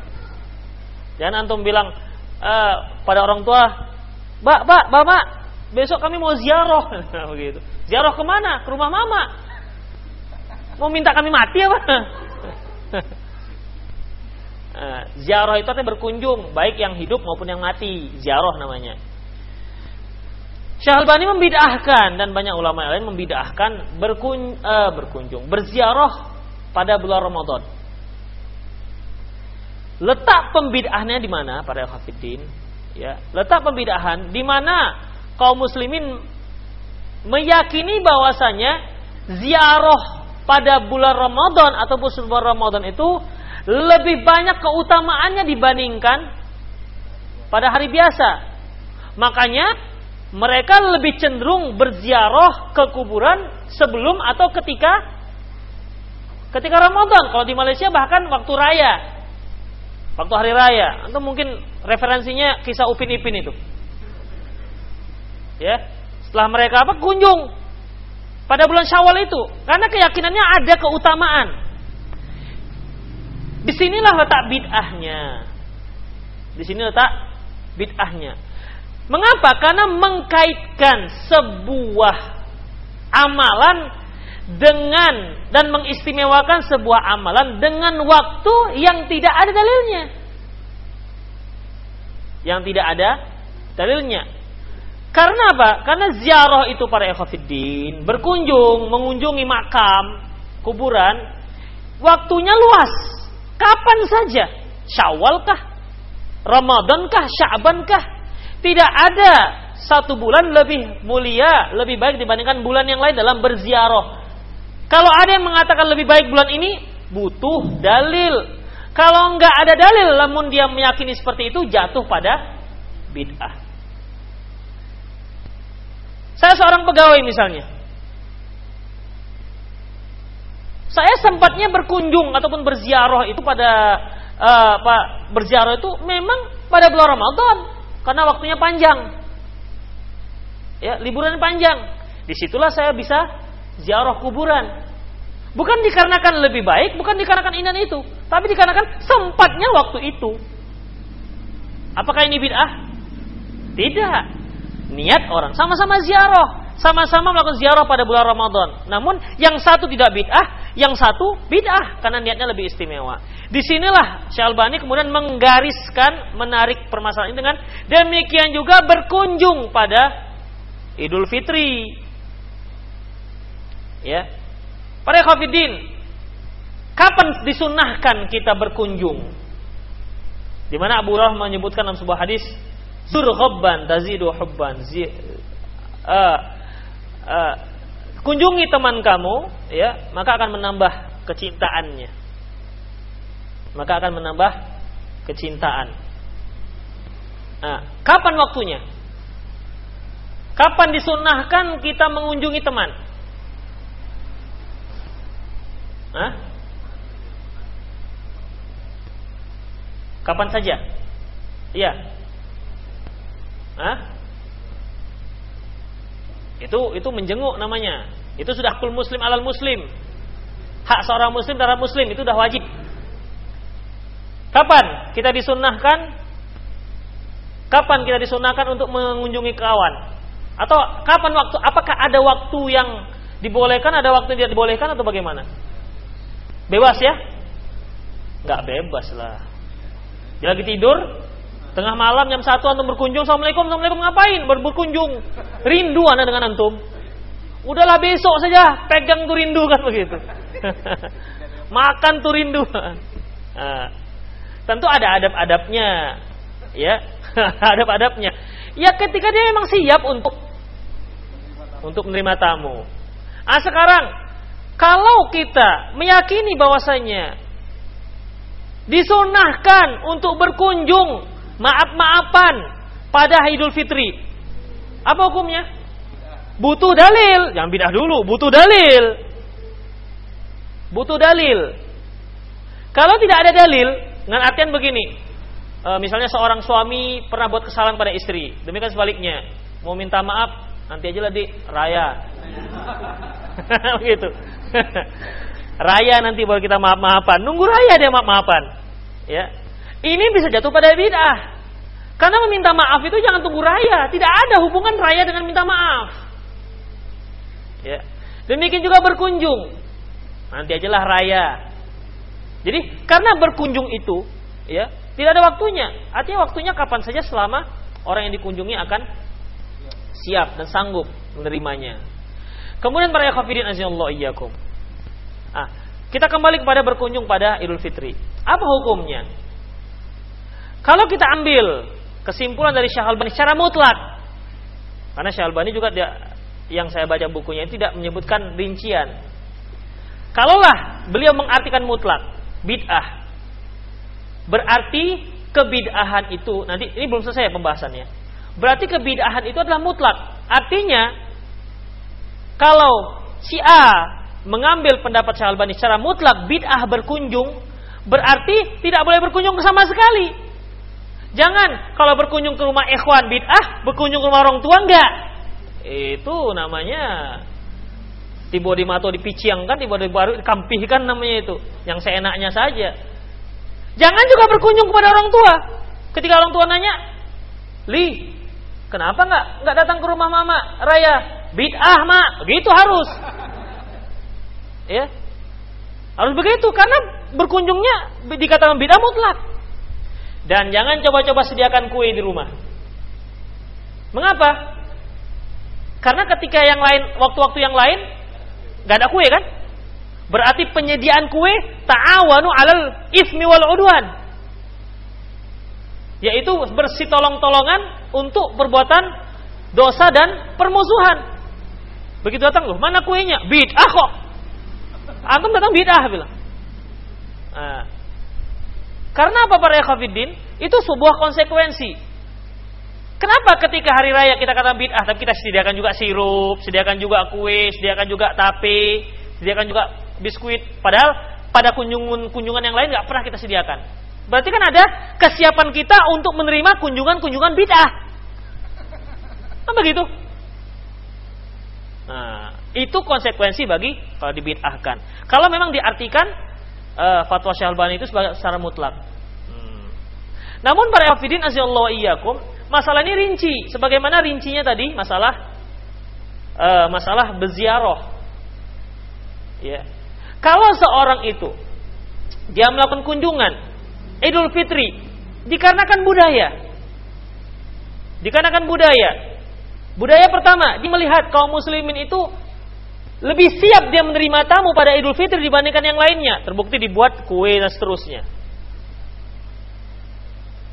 Jangan antum bilang e, pada orang tua, "Mbak, Mbak, Bapak, besok kami mau ziarah." [LAUGHS] begitu. Ziarah ke mana? Ke rumah mama. Mau minta kami mati apa? [LAUGHS] Eh, ziarah itu artinya berkunjung, baik yang hidup maupun yang mati. Ziarah namanya. Syekh Albani membid'ahkan dan banyak ulama lain membid'ahkan berkun, uh, berkunjung, berziarah pada bulan Ramadan. Letak pembid'ahnya di mana para hafidin? Ya, letak pembid'ahan di mana kaum muslimin meyakini bahwasanya ziarah pada bulan Ramadan ataupun bulan Ramadan itu lebih banyak keutamaannya dibandingkan pada hari biasa. Makanya mereka lebih cenderung berziarah ke kuburan sebelum atau ketika ketika Ramadan. Kalau di Malaysia bahkan waktu raya. Waktu hari raya. Atau mungkin referensinya kisah Upin Ipin itu. Ya. Setelah mereka apa? Kunjung pada bulan Syawal itu. Karena keyakinannya ada keutamaan. Di sinilah letak bid'ahnya. Di sini letak bid'ahnya. Mengapa? Karena mengkaitkan sebuah amalan dengan dan mengistimewakan sebuah amalan dengan waktu yang tidak ada dalilnya. Yang tidak ada dalilnya. Karena apa? Karena ziarah itu para ekhofiddin berkunjung, mengunjungi makam, kuburan, waktunya luas. Kapan saja. Syawal kah? Ramadan kah? Syaban kah? Tidak ada satu bulan lebih mulia, lebih baik dibandingkan bulan yang lain dalam berziarah. Kalau ada yang mengatakan lebih baik bulan ini, butuh dalil. Kalau nggak ada dalil, namun dia meyakini seperti itu, jatuh pada bid'ah. Saya seorang pegawai misalnya. Saya sempatnya berkunjung ataupun berziarah itu pada uh, Pak berziarah itu memang pada bulan Ramadan karena waktunya panjang. Ya, liburan panjang. Di situlah saya bisa ziarah kuburan. Bukan dikarenakan lebih baik, bukan dikarenakan ini dan itu, tapi dikarenakan sempatnya waktu itu. Apakah ini bid'ah? Tidak. Niat orang sama-sama ziarah, sama-sama melakukan ziarah pada bulan Ramadan. Namun yang satu tidak bid'ah, yang satu bid'ah karena niatnya lebih istimewa. Di sinilah Syalbani kemudian menggariskan, menarik permasalahan ini dengan demikian juga berkunjung pada Idul Fitri. Ya. Para khafidin, kapan disunahkan kita berkunjung? Di mana Abu Hurairah menyebutkan dalam sebuah hadis, "Zur hubban tazidu hubban." Uh, uh, kunjungi teman kamu, ya, maka akan menambah kecintaannya. Maka akan menambah kecintaan. Nah, kapan waktunya? Kapan disunahkan kita mengunjungi teman? Hah? Kapan saja? Iya. Hah? Itu itu menjenguk namanya. Itu sudah kul muslim alal muslim. Hak seorang muslim terhadap muslim itu sudah wajib. Kapan kita disunahkan? Kapan kita disunahkan untuk mengunjungi kawan? Atau kapan waktu? Apakah ada waktu yang dibolehkan, ada waktu yang tidak dibolehkan atau bagaimana? Bebas ya? Enggak bebas lah. Dia lagi tidur, tengah malam jam satu antum berkunjung, assalamualaikum, assalamualaikum ngapain? Berkunjung, rindu anda dengan antum. Udahlah besok saja pegang tuh rindu [LAUGHS] kan begitu. [LAUGHS] Makan tuh rindu. [LAUGHS] Nah, tentu ada adab-adabnya, ya, adab-adabnya. Ya ketika dia memang siap untuk untuk menerima tamu. Ah sekarang kalau kita meyakini bahwasanya disunahkan untuk berkunjung maaf-maafan pada Idul Fitri, apa hukumnya? Butuh dalil. Jangan bidah dulu, butuh dalil. Butuh dalil. Kalau tidak ada dalil, dengan artian begini. E, misalnya seorang suami pernah buat kesalahan pada istri. Demikian sebaliknya. Mau minta maaf, nanti aja lah di raya. Begitu. [LAUGHS] [LAUGHS] raya nanti baru kita maaf-maafan. Nunggu raya dia maaf-maafan. Ya. Ini bisa jatuh pada bid'ah. Karena meminta maaf itu jangan tunggu raya. Tidak ada hubungan raya dengan minta maaf. Ya. Demikian juga berkunjung. Nanti ajalah raya. Jadi karena berkunjung itu, ya, tidak ada waktunya. Artinya waktunya kapan saja selama orang yang dikunjungi akan siap dan sanggup menerimanya. Kemudian para kafirin azallahu iyyakum. Ah, kita kembali kepada berkunjung pada Idul Fitri. Apa hukumnya? Kalau kita ambil kesimpulan dari Syahalbani secara mutlak, karena Syahalbani juga dia yang saya baca bukunya tidak menyebutkan rincian. Kalaulah beliau mengartikan mutlak bid'ah, berarti kebid'ahan itu nanti ini belum selesai pembahasannya. Berarti kebid'ahan itu adalah mutlak. Artinya kalau si A mengambil pendapat Syalbani secara mutlak bid'ah berkunjung, berarti tidak boleh berkunjung sama sekali. Jangan kalau berkunjung ke rumah ikhwan bid'ah, berkunjung ke rumah orang tua enggak itu namanya tiba di mato dipiciang kan tiba di baru dikampihkan namanya itu yang seenaknya saja jangan juga berkunjung kepada orang tua ketika orang tua nanya li kenapa nggak nggak datang ke rumah mama raya? Bid'ah mak begitu harus. Ya. Harus begitu karena berkunjungnya dikatakan bid'ah mutlak. Dan jangan coba-coba sediakan kue di rumah. Mengapa? Karena ketika yang lain, waktu-waktu yang lain, gak ada kue kan? Berarti penyediaan kue ta'awanu alal ismi wal udwan. Yaitu bersih tolong-tolongan untuk perbuatan dosa dan permusuhan. Begitu datang loh, mana kuenya? Bid'ah kok. Antum datang bid'ah bilang. Nah, karena apa para ekhafiddin? Itu sebuah konsekuensi. Kenapa ketika hari raya kita kata bid'ah tapi kita sediakan juga sirup, sediakan juga kue, sediakan juga tape, sediakan juga biskuit. Padahal pada kunjungan-kunjungan yang lain nggak pernah kita sediakan. Berarti kan ada kesiapan kita untuk menerima kunjungan-kunjungan bid'ah. Kan begitu? Nah, itu konsekuensi bagi kalau dibid'ahkan. Kalau memang diartikan uh, fatwa Syalbani itu secara mutlak. Hmm. Namun para hafidin azallahu iyyakum Masalah ini rinci, sebagaimana rincinya tadi masalah uh, masalah berziarah. Ya. Kalau seorang itu dia melakukan kunjungan Idul Fitri dikarenakan budaya. Dikarenakan budaya. Budaya pertama, dia melihat kaum muslimin itu lebih siap dia menerima tamu pada Idul Fitri dibandingkan yang lainnya. Terbukti dibuat kue dan seterusnya.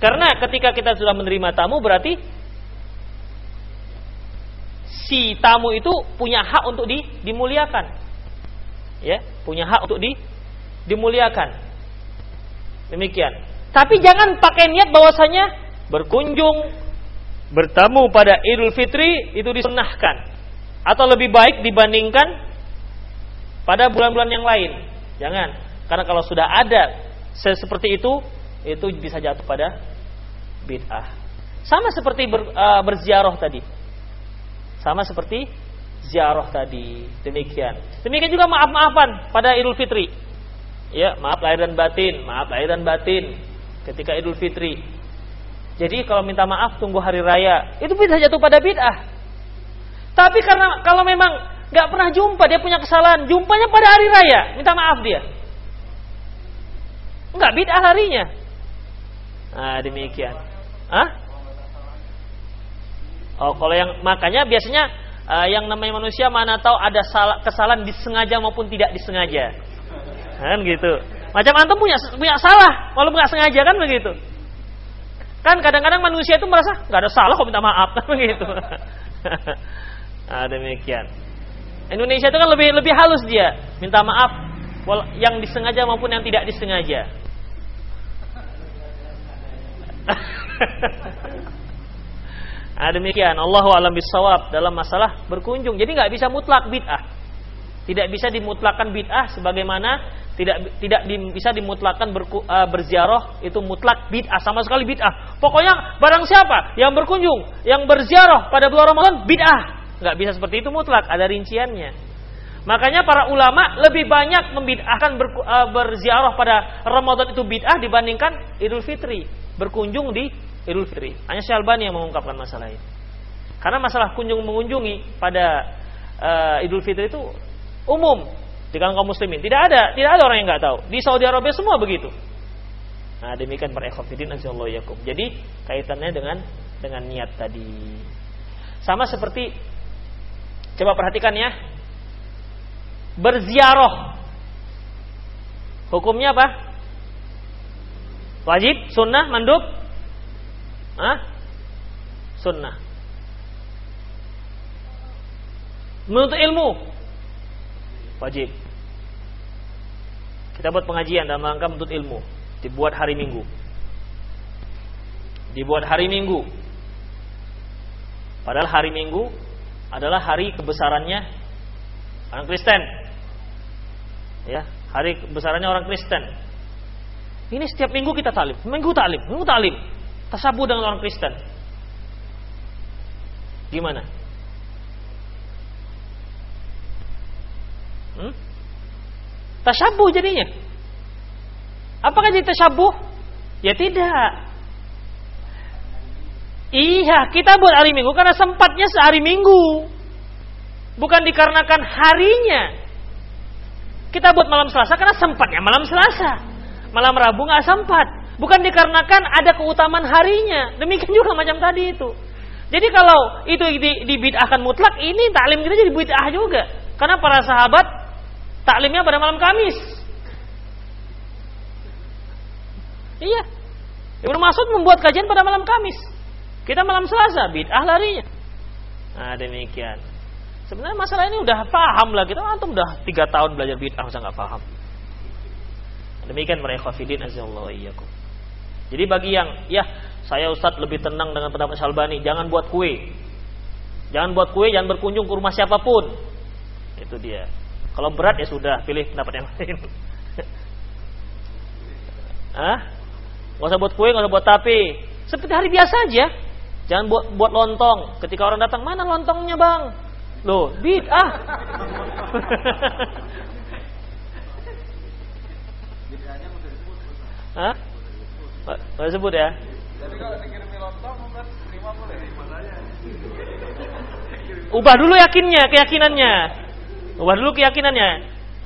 Karena ketika kita sudah menerima tamu berarti si tamu itu punya hak untuk di, dimuliakan. Ya, punya hak untuk di, dimuliakan. Demikian. Tapi jangan pakai niat bahwasanya berkunjung bertamu pada Idul Fitri itu disunahkan atau lebih baik dibandingkan pada bulan-bulan yang lain. Jangan, karena kalau sudah ada seperti itu, itu bisa jatuh pada bid'ah. Sama seperti ber, uh, berziarah tadi. Sama seperti ziarah tadi. Demikian. Demikian juga maaf-maafan pada Idul Fitri. Ya, maaf lahir dan batin, maaf lahir dan batin ketika Idul Fitri. Jadi kalau minta maaf tunggu hari raya, itu bisa jatuh pada bid'ah. Tapi karena kalau memang nggak pernah jumpa, dia punya kesalahan, jumpanya pada hari raya, minta maaf dia. Nggak bid'ah harinya. Nah, demikian. Hah? Oh, kalau yang makanya biasanya uh, yang namanya manusia mana tahu ada salah, kesalahan disengaja maupun tidak disengaja. Kan gitu. Macam antum punya punya salah walaupun nggak sengaja kan begitu. Kan kadang-kadang manusia itu merasa nggak ada salah kok minta maaf kan [LAUGHS] begitu. Nah, [LAUGHS] demikian. Indonesia itu kan lebih lebih halus dia, minta maaf yang disengaja maupun yang tidak disengaja. nah, [LAUGHS] demikian Allah alam bisawab dalam masalah berkunjung. Jadi nggak bisa mutlak bid'ah. Tidak bisa dimutlakkan bid'ah sebagaimana tidak tidak di, bisa dimutlakkan ber, uh, berziarah itu mutlak bid'ah sama sekali bid'ah. Pokoknya barang siapa yang berkunjung, yang berziarah pada bulan Ramadan bid'ah nggak bisa seperti itu mutlak, ada rinciannya. Makanya para ulama lebih banyak membid'ahkan ber, uh, berziarah pada Ramadan itu bid'ah dibandingkan Idul Fitri, berkunjung di Idul Fitri. Hanya Syalbani yang mengungkapkan masalah ini. Karena masalah kunjung mengunjungi pada uh, Idul Fitri itu umum di kalangan kaum muslimin. Tidak ada, tidak ada orang yang nggak tahu. Di Saudi Arabia semua begitu. Nah, demikian para ikhwatiddin yakum. Jadi kaitannya dengan dengan niat tadi. Sama seperti Coba perhatikan ya. Berziarah. Hukumnya apa? Wajib, sunnah, mandub? Hah? Sunnah. Menuntut ilmu? Wajib. Kita buat pengajian dalam rangka menuntut ilmu. Dibuat hari Minggu. Dibuat hari Minggu. Padahal hari Minggu adalah hari kebesarannya orang Kristen. Ya, hari kebesarannya orang Kristen. Ini setiap minggu kita talim, minggu talim, minggu talim. Tasabu dengan orang Kristen. Gimana? Hmm? Tasabuh jadinya. Apakah jadi tasabuh? Ya tidak. Iya, kita buat hari Minggu karena sempatnya sehari Minggu. Bukan dikarenakan harinya. Kita buat malam Selasa karena sempatnya malam Selasa. Malam Rabu nggak sempat. Bukan dikarenakan ada keutamaan harinya. Demikian juga macam tadi itu. Jadi kalau itu di, dibid'ahkan mutlak, ini taklim kita jadi bid'ah juga. Karena para sahabat taklimnya pada malam Kamis. Iya. Ibnu Mas'ud membuat kajian pada malam Kamis. Kita malam Selasa bid'ah larinya. Nah demikian. Sebenarnya masalah ini udah paham lah kita antum udah tiga tahun belajar bid'ah masa nggak paham. Demikian mereka khafidin azallahu iyyakum. Jadi bagi yang ya saya Ustadz lebih tenang dengan pendapat Salbani, jangan buat kue. Jangan buat kue, jangan berkunjung ke rumah siapa pun. Itu dia. Kalau berat ya sudah, pilih pendapat yang lain. [LAUGHS] Hah? Gak usah buat kue, gak usah buat tape. Seperti hari biasa aja. Jangan buat buat lontong. Ketika orang datang, mana lontongnya bang? Loh, ah. [LAUGHS] Hah? Mau sebut ya? Ubah dulu yakinnya, keyakinannya. Ubah dulu keyakinannya.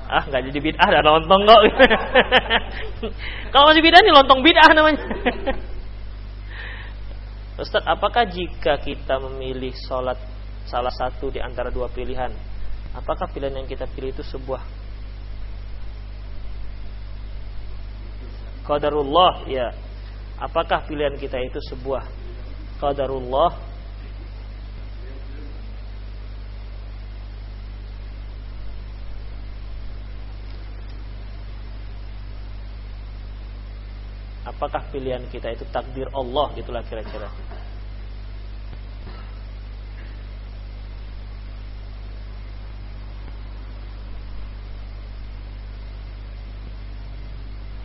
Ah, nggak jadi bid'ah, ada lontong kok. [LAUGHS] Kalau masih bid'ah nih lontong bid'ah namanya. Ustaz, apakah jika kita memilih sholat salah satu di antara dua pilihan, apakah pilihan yang kita pilih itu sebuah qadarullah? Ya. Apakah pilihan kita itu sebuah qadarullah? Apakah pilihan kita itu takdir Allah gitulah kira-kira.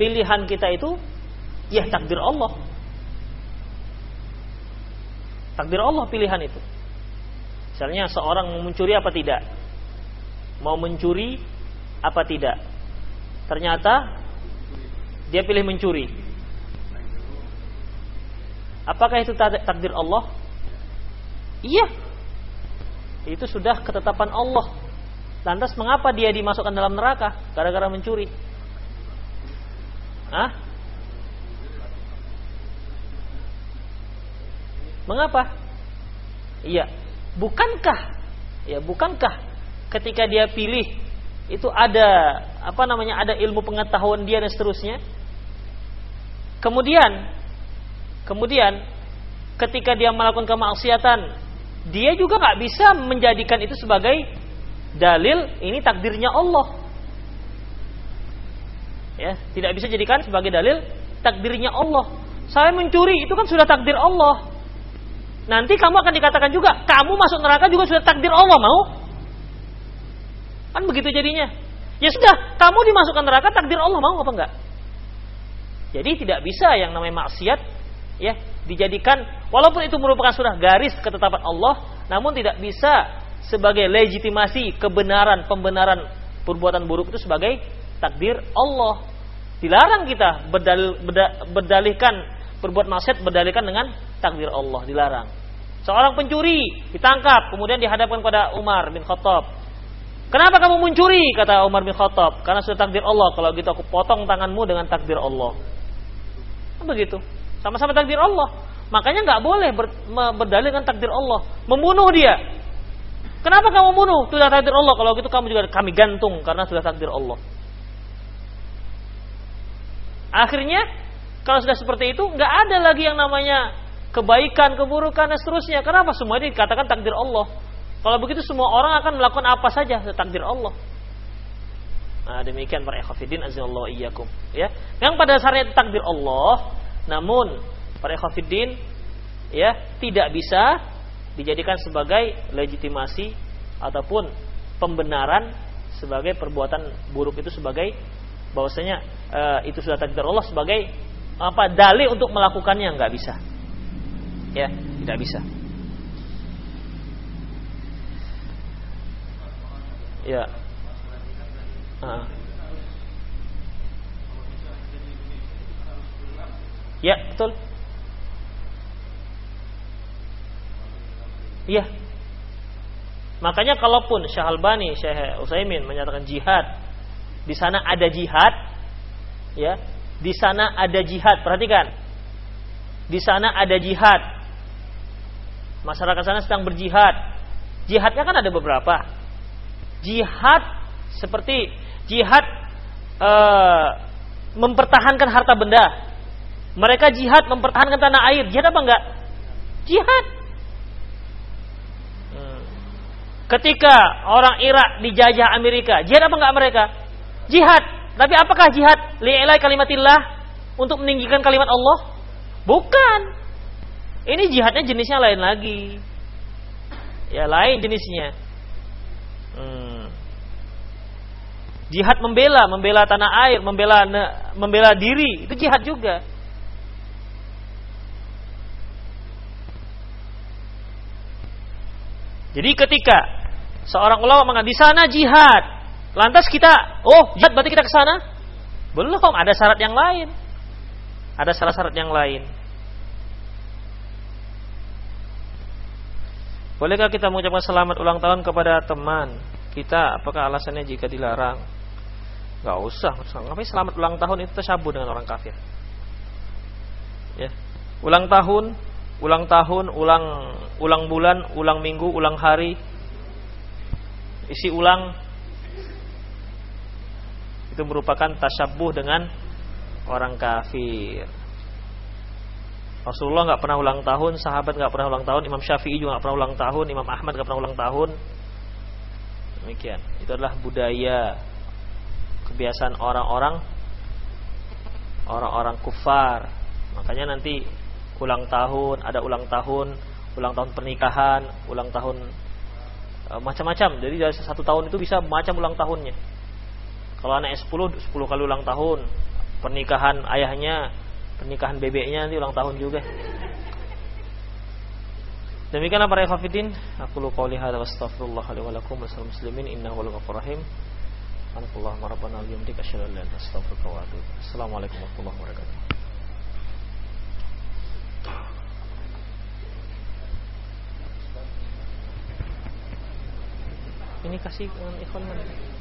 pilihan kita itu ya takdir Allah. Takdir Allah pilihan itu. Misalnya seorang mau mencuri apa tidak? Mau mencuri apa tidak? Ternyata dia pilih mencuri. Apakah itu takdir Allah? Iya. Itu sudah ketetapan Allah. Lantas mengapa dia dimasukkan dalam neraka gara-gara mencuri? Hah? Mengapa? Iya, bukankah ya bukankah ketika dia pilih itu ada apa namanya ada ilmu pengetahuan dia dan seterusnya. Kemudian kemudian ketika dia melakukan kemaksiatan, dia juga nggak bisa menjadikan itu sebagai dalil ini takdirnya Allah. Ya tidak bisa jadikan sebagai dalil takdirnya Allah. Saya mencuri itu kan sudah takdir Allah. Nanti kamu akan dikatakan juga kamu masuk neraka juga sudah takdir Allah mau? Kan begitu jadinya. Ya sudah kamu dimasukkan neraka takdir Allah mau apa enggak? Jadi tidak bisa yang namanya maksiat ya dijadikan walaupun itu merupakan sudah garis ketetapan Allah namun tidak bisa sebagai legitimasi kebenaran pembenaran perbuatan buruk itu sebagai takdir Allah Dilarang kita berdal, berdalihkan berbuat maksiat berdalihkan dengan takdir Allah, dilarang. Seorang pencuri ditangkap, kemudian dihadapkan kepada Umar bin Khattab. Kenapa kamu mencuri? Kata Umar bin Khattab. Karena sudah takdir Allah. Kalau gitu aku potong tanganmu dengan takdir Allah. Begitu. Sama-sama takdir Allah. Makanya nggak boleh ber, berdalih dengan takdir Allah. Membunuh dia. Kenapa kamu bunuh? Sudah takdir Allah. Kalau gitu kamu juga kami gantung karena sudah takdir Allah. Akhirnya kalau sudah seperti itu nggak ada lagi yang namanya kebaikan, keburukan dan seterusnya. Kenapa semua ini dikatakan takdir Allah? Kalau begitu semua orang akan melakukan apa saja takdir Allah. Nah, demikian para ikhwatiddin iyyakum ya. Yang pada dasarnya takdir Allah, namun para ikhwatiddin ya tidak bisa dijadikan sebagai legitimasi ataupun pembenaran sebagai perbuatan buruk itu sebagai bahwasanya uh, itu sudah takdir Allah sebagai apa dalih untuk melakukannya. Nggak bisa. Ya tidak bisa. Ya. Uh. Ya betul iya makanya kalaupun Syahalbani Syekh Utsaimin menyatakan jihad di sana ada jihad, ya. Di sana ada jihad. Perhatikan. Di sana ada jihad. Masyarakat sana sedang berjihad. Jihadnya kan ada beberapa. Jihad seperti jihad e, mempertahankan harta benda. Mereka jihad mempertahankan tanah air. Jihad apa enggak? Jihad. Hmm. Ketika orang Irak dijajah Amerika, jihad apa enggak mereka? Jihad. Tapi apakah jihad li'ilai kalimatillah untuk meninggikan kalimat Allah? Bukan. Ini jihadnya jenisnya lain lagi. Ya lain jenisnya. Hmm. Jihad membela, membela tanah air, membela membela diri, itu jihad juga. Jadi ketika seorang ulama mengatakan di sana jihad, Lantas kita, oh jihad berarti kita ke sana? Belum, ada syarat yang lain. Ada syarat-syarat yang lain. Bolehkah kita mengucapkan selamat ulang tahun kepada teman kita? Apakah alasannya jika dilarang? Gak usah, ngapain selamat ulang tahun itu tersabu dengan orang kafir. Ya. Ulang tahun, ulang tahun, ulang ulang bulan, ulang minggu, ulang hari. Isi ulang itu merupakan tasyabuh dengan orang kafir. Rasulullah nggak pernah ulang tahun, sahabat nggak pernah ulang tahun, Imam Syafi'i juga nggak pernah ulang tahun, Imam Ahmad nggak pernah ulang tahun. Demikian. Itu adalah budaya kebiasaan orang-orang orang-orang kufar. Makanya nanti ulang tahun, ada ulang tahun, ulang tahun pernikahan, ulang tahun e, macam-macam. Jadi dari satu tahun itu bisa macam ulang tahunnya. Kalau anak 10, 10 kali ulang tahun. Pernikahan ayahnya pernikahan bebeknya nanti ulang tahun juga. Demikianlah para ikhwatiddin, aku lu qouli hadza wa astaghfirullah li wa lakum wa muslimin innahu wal ghafurur rahim. Rabbana asyhadu an la Assalamualaikum warahmatullahi wabarakatuh. Ini kasih dengan ikhwan mana?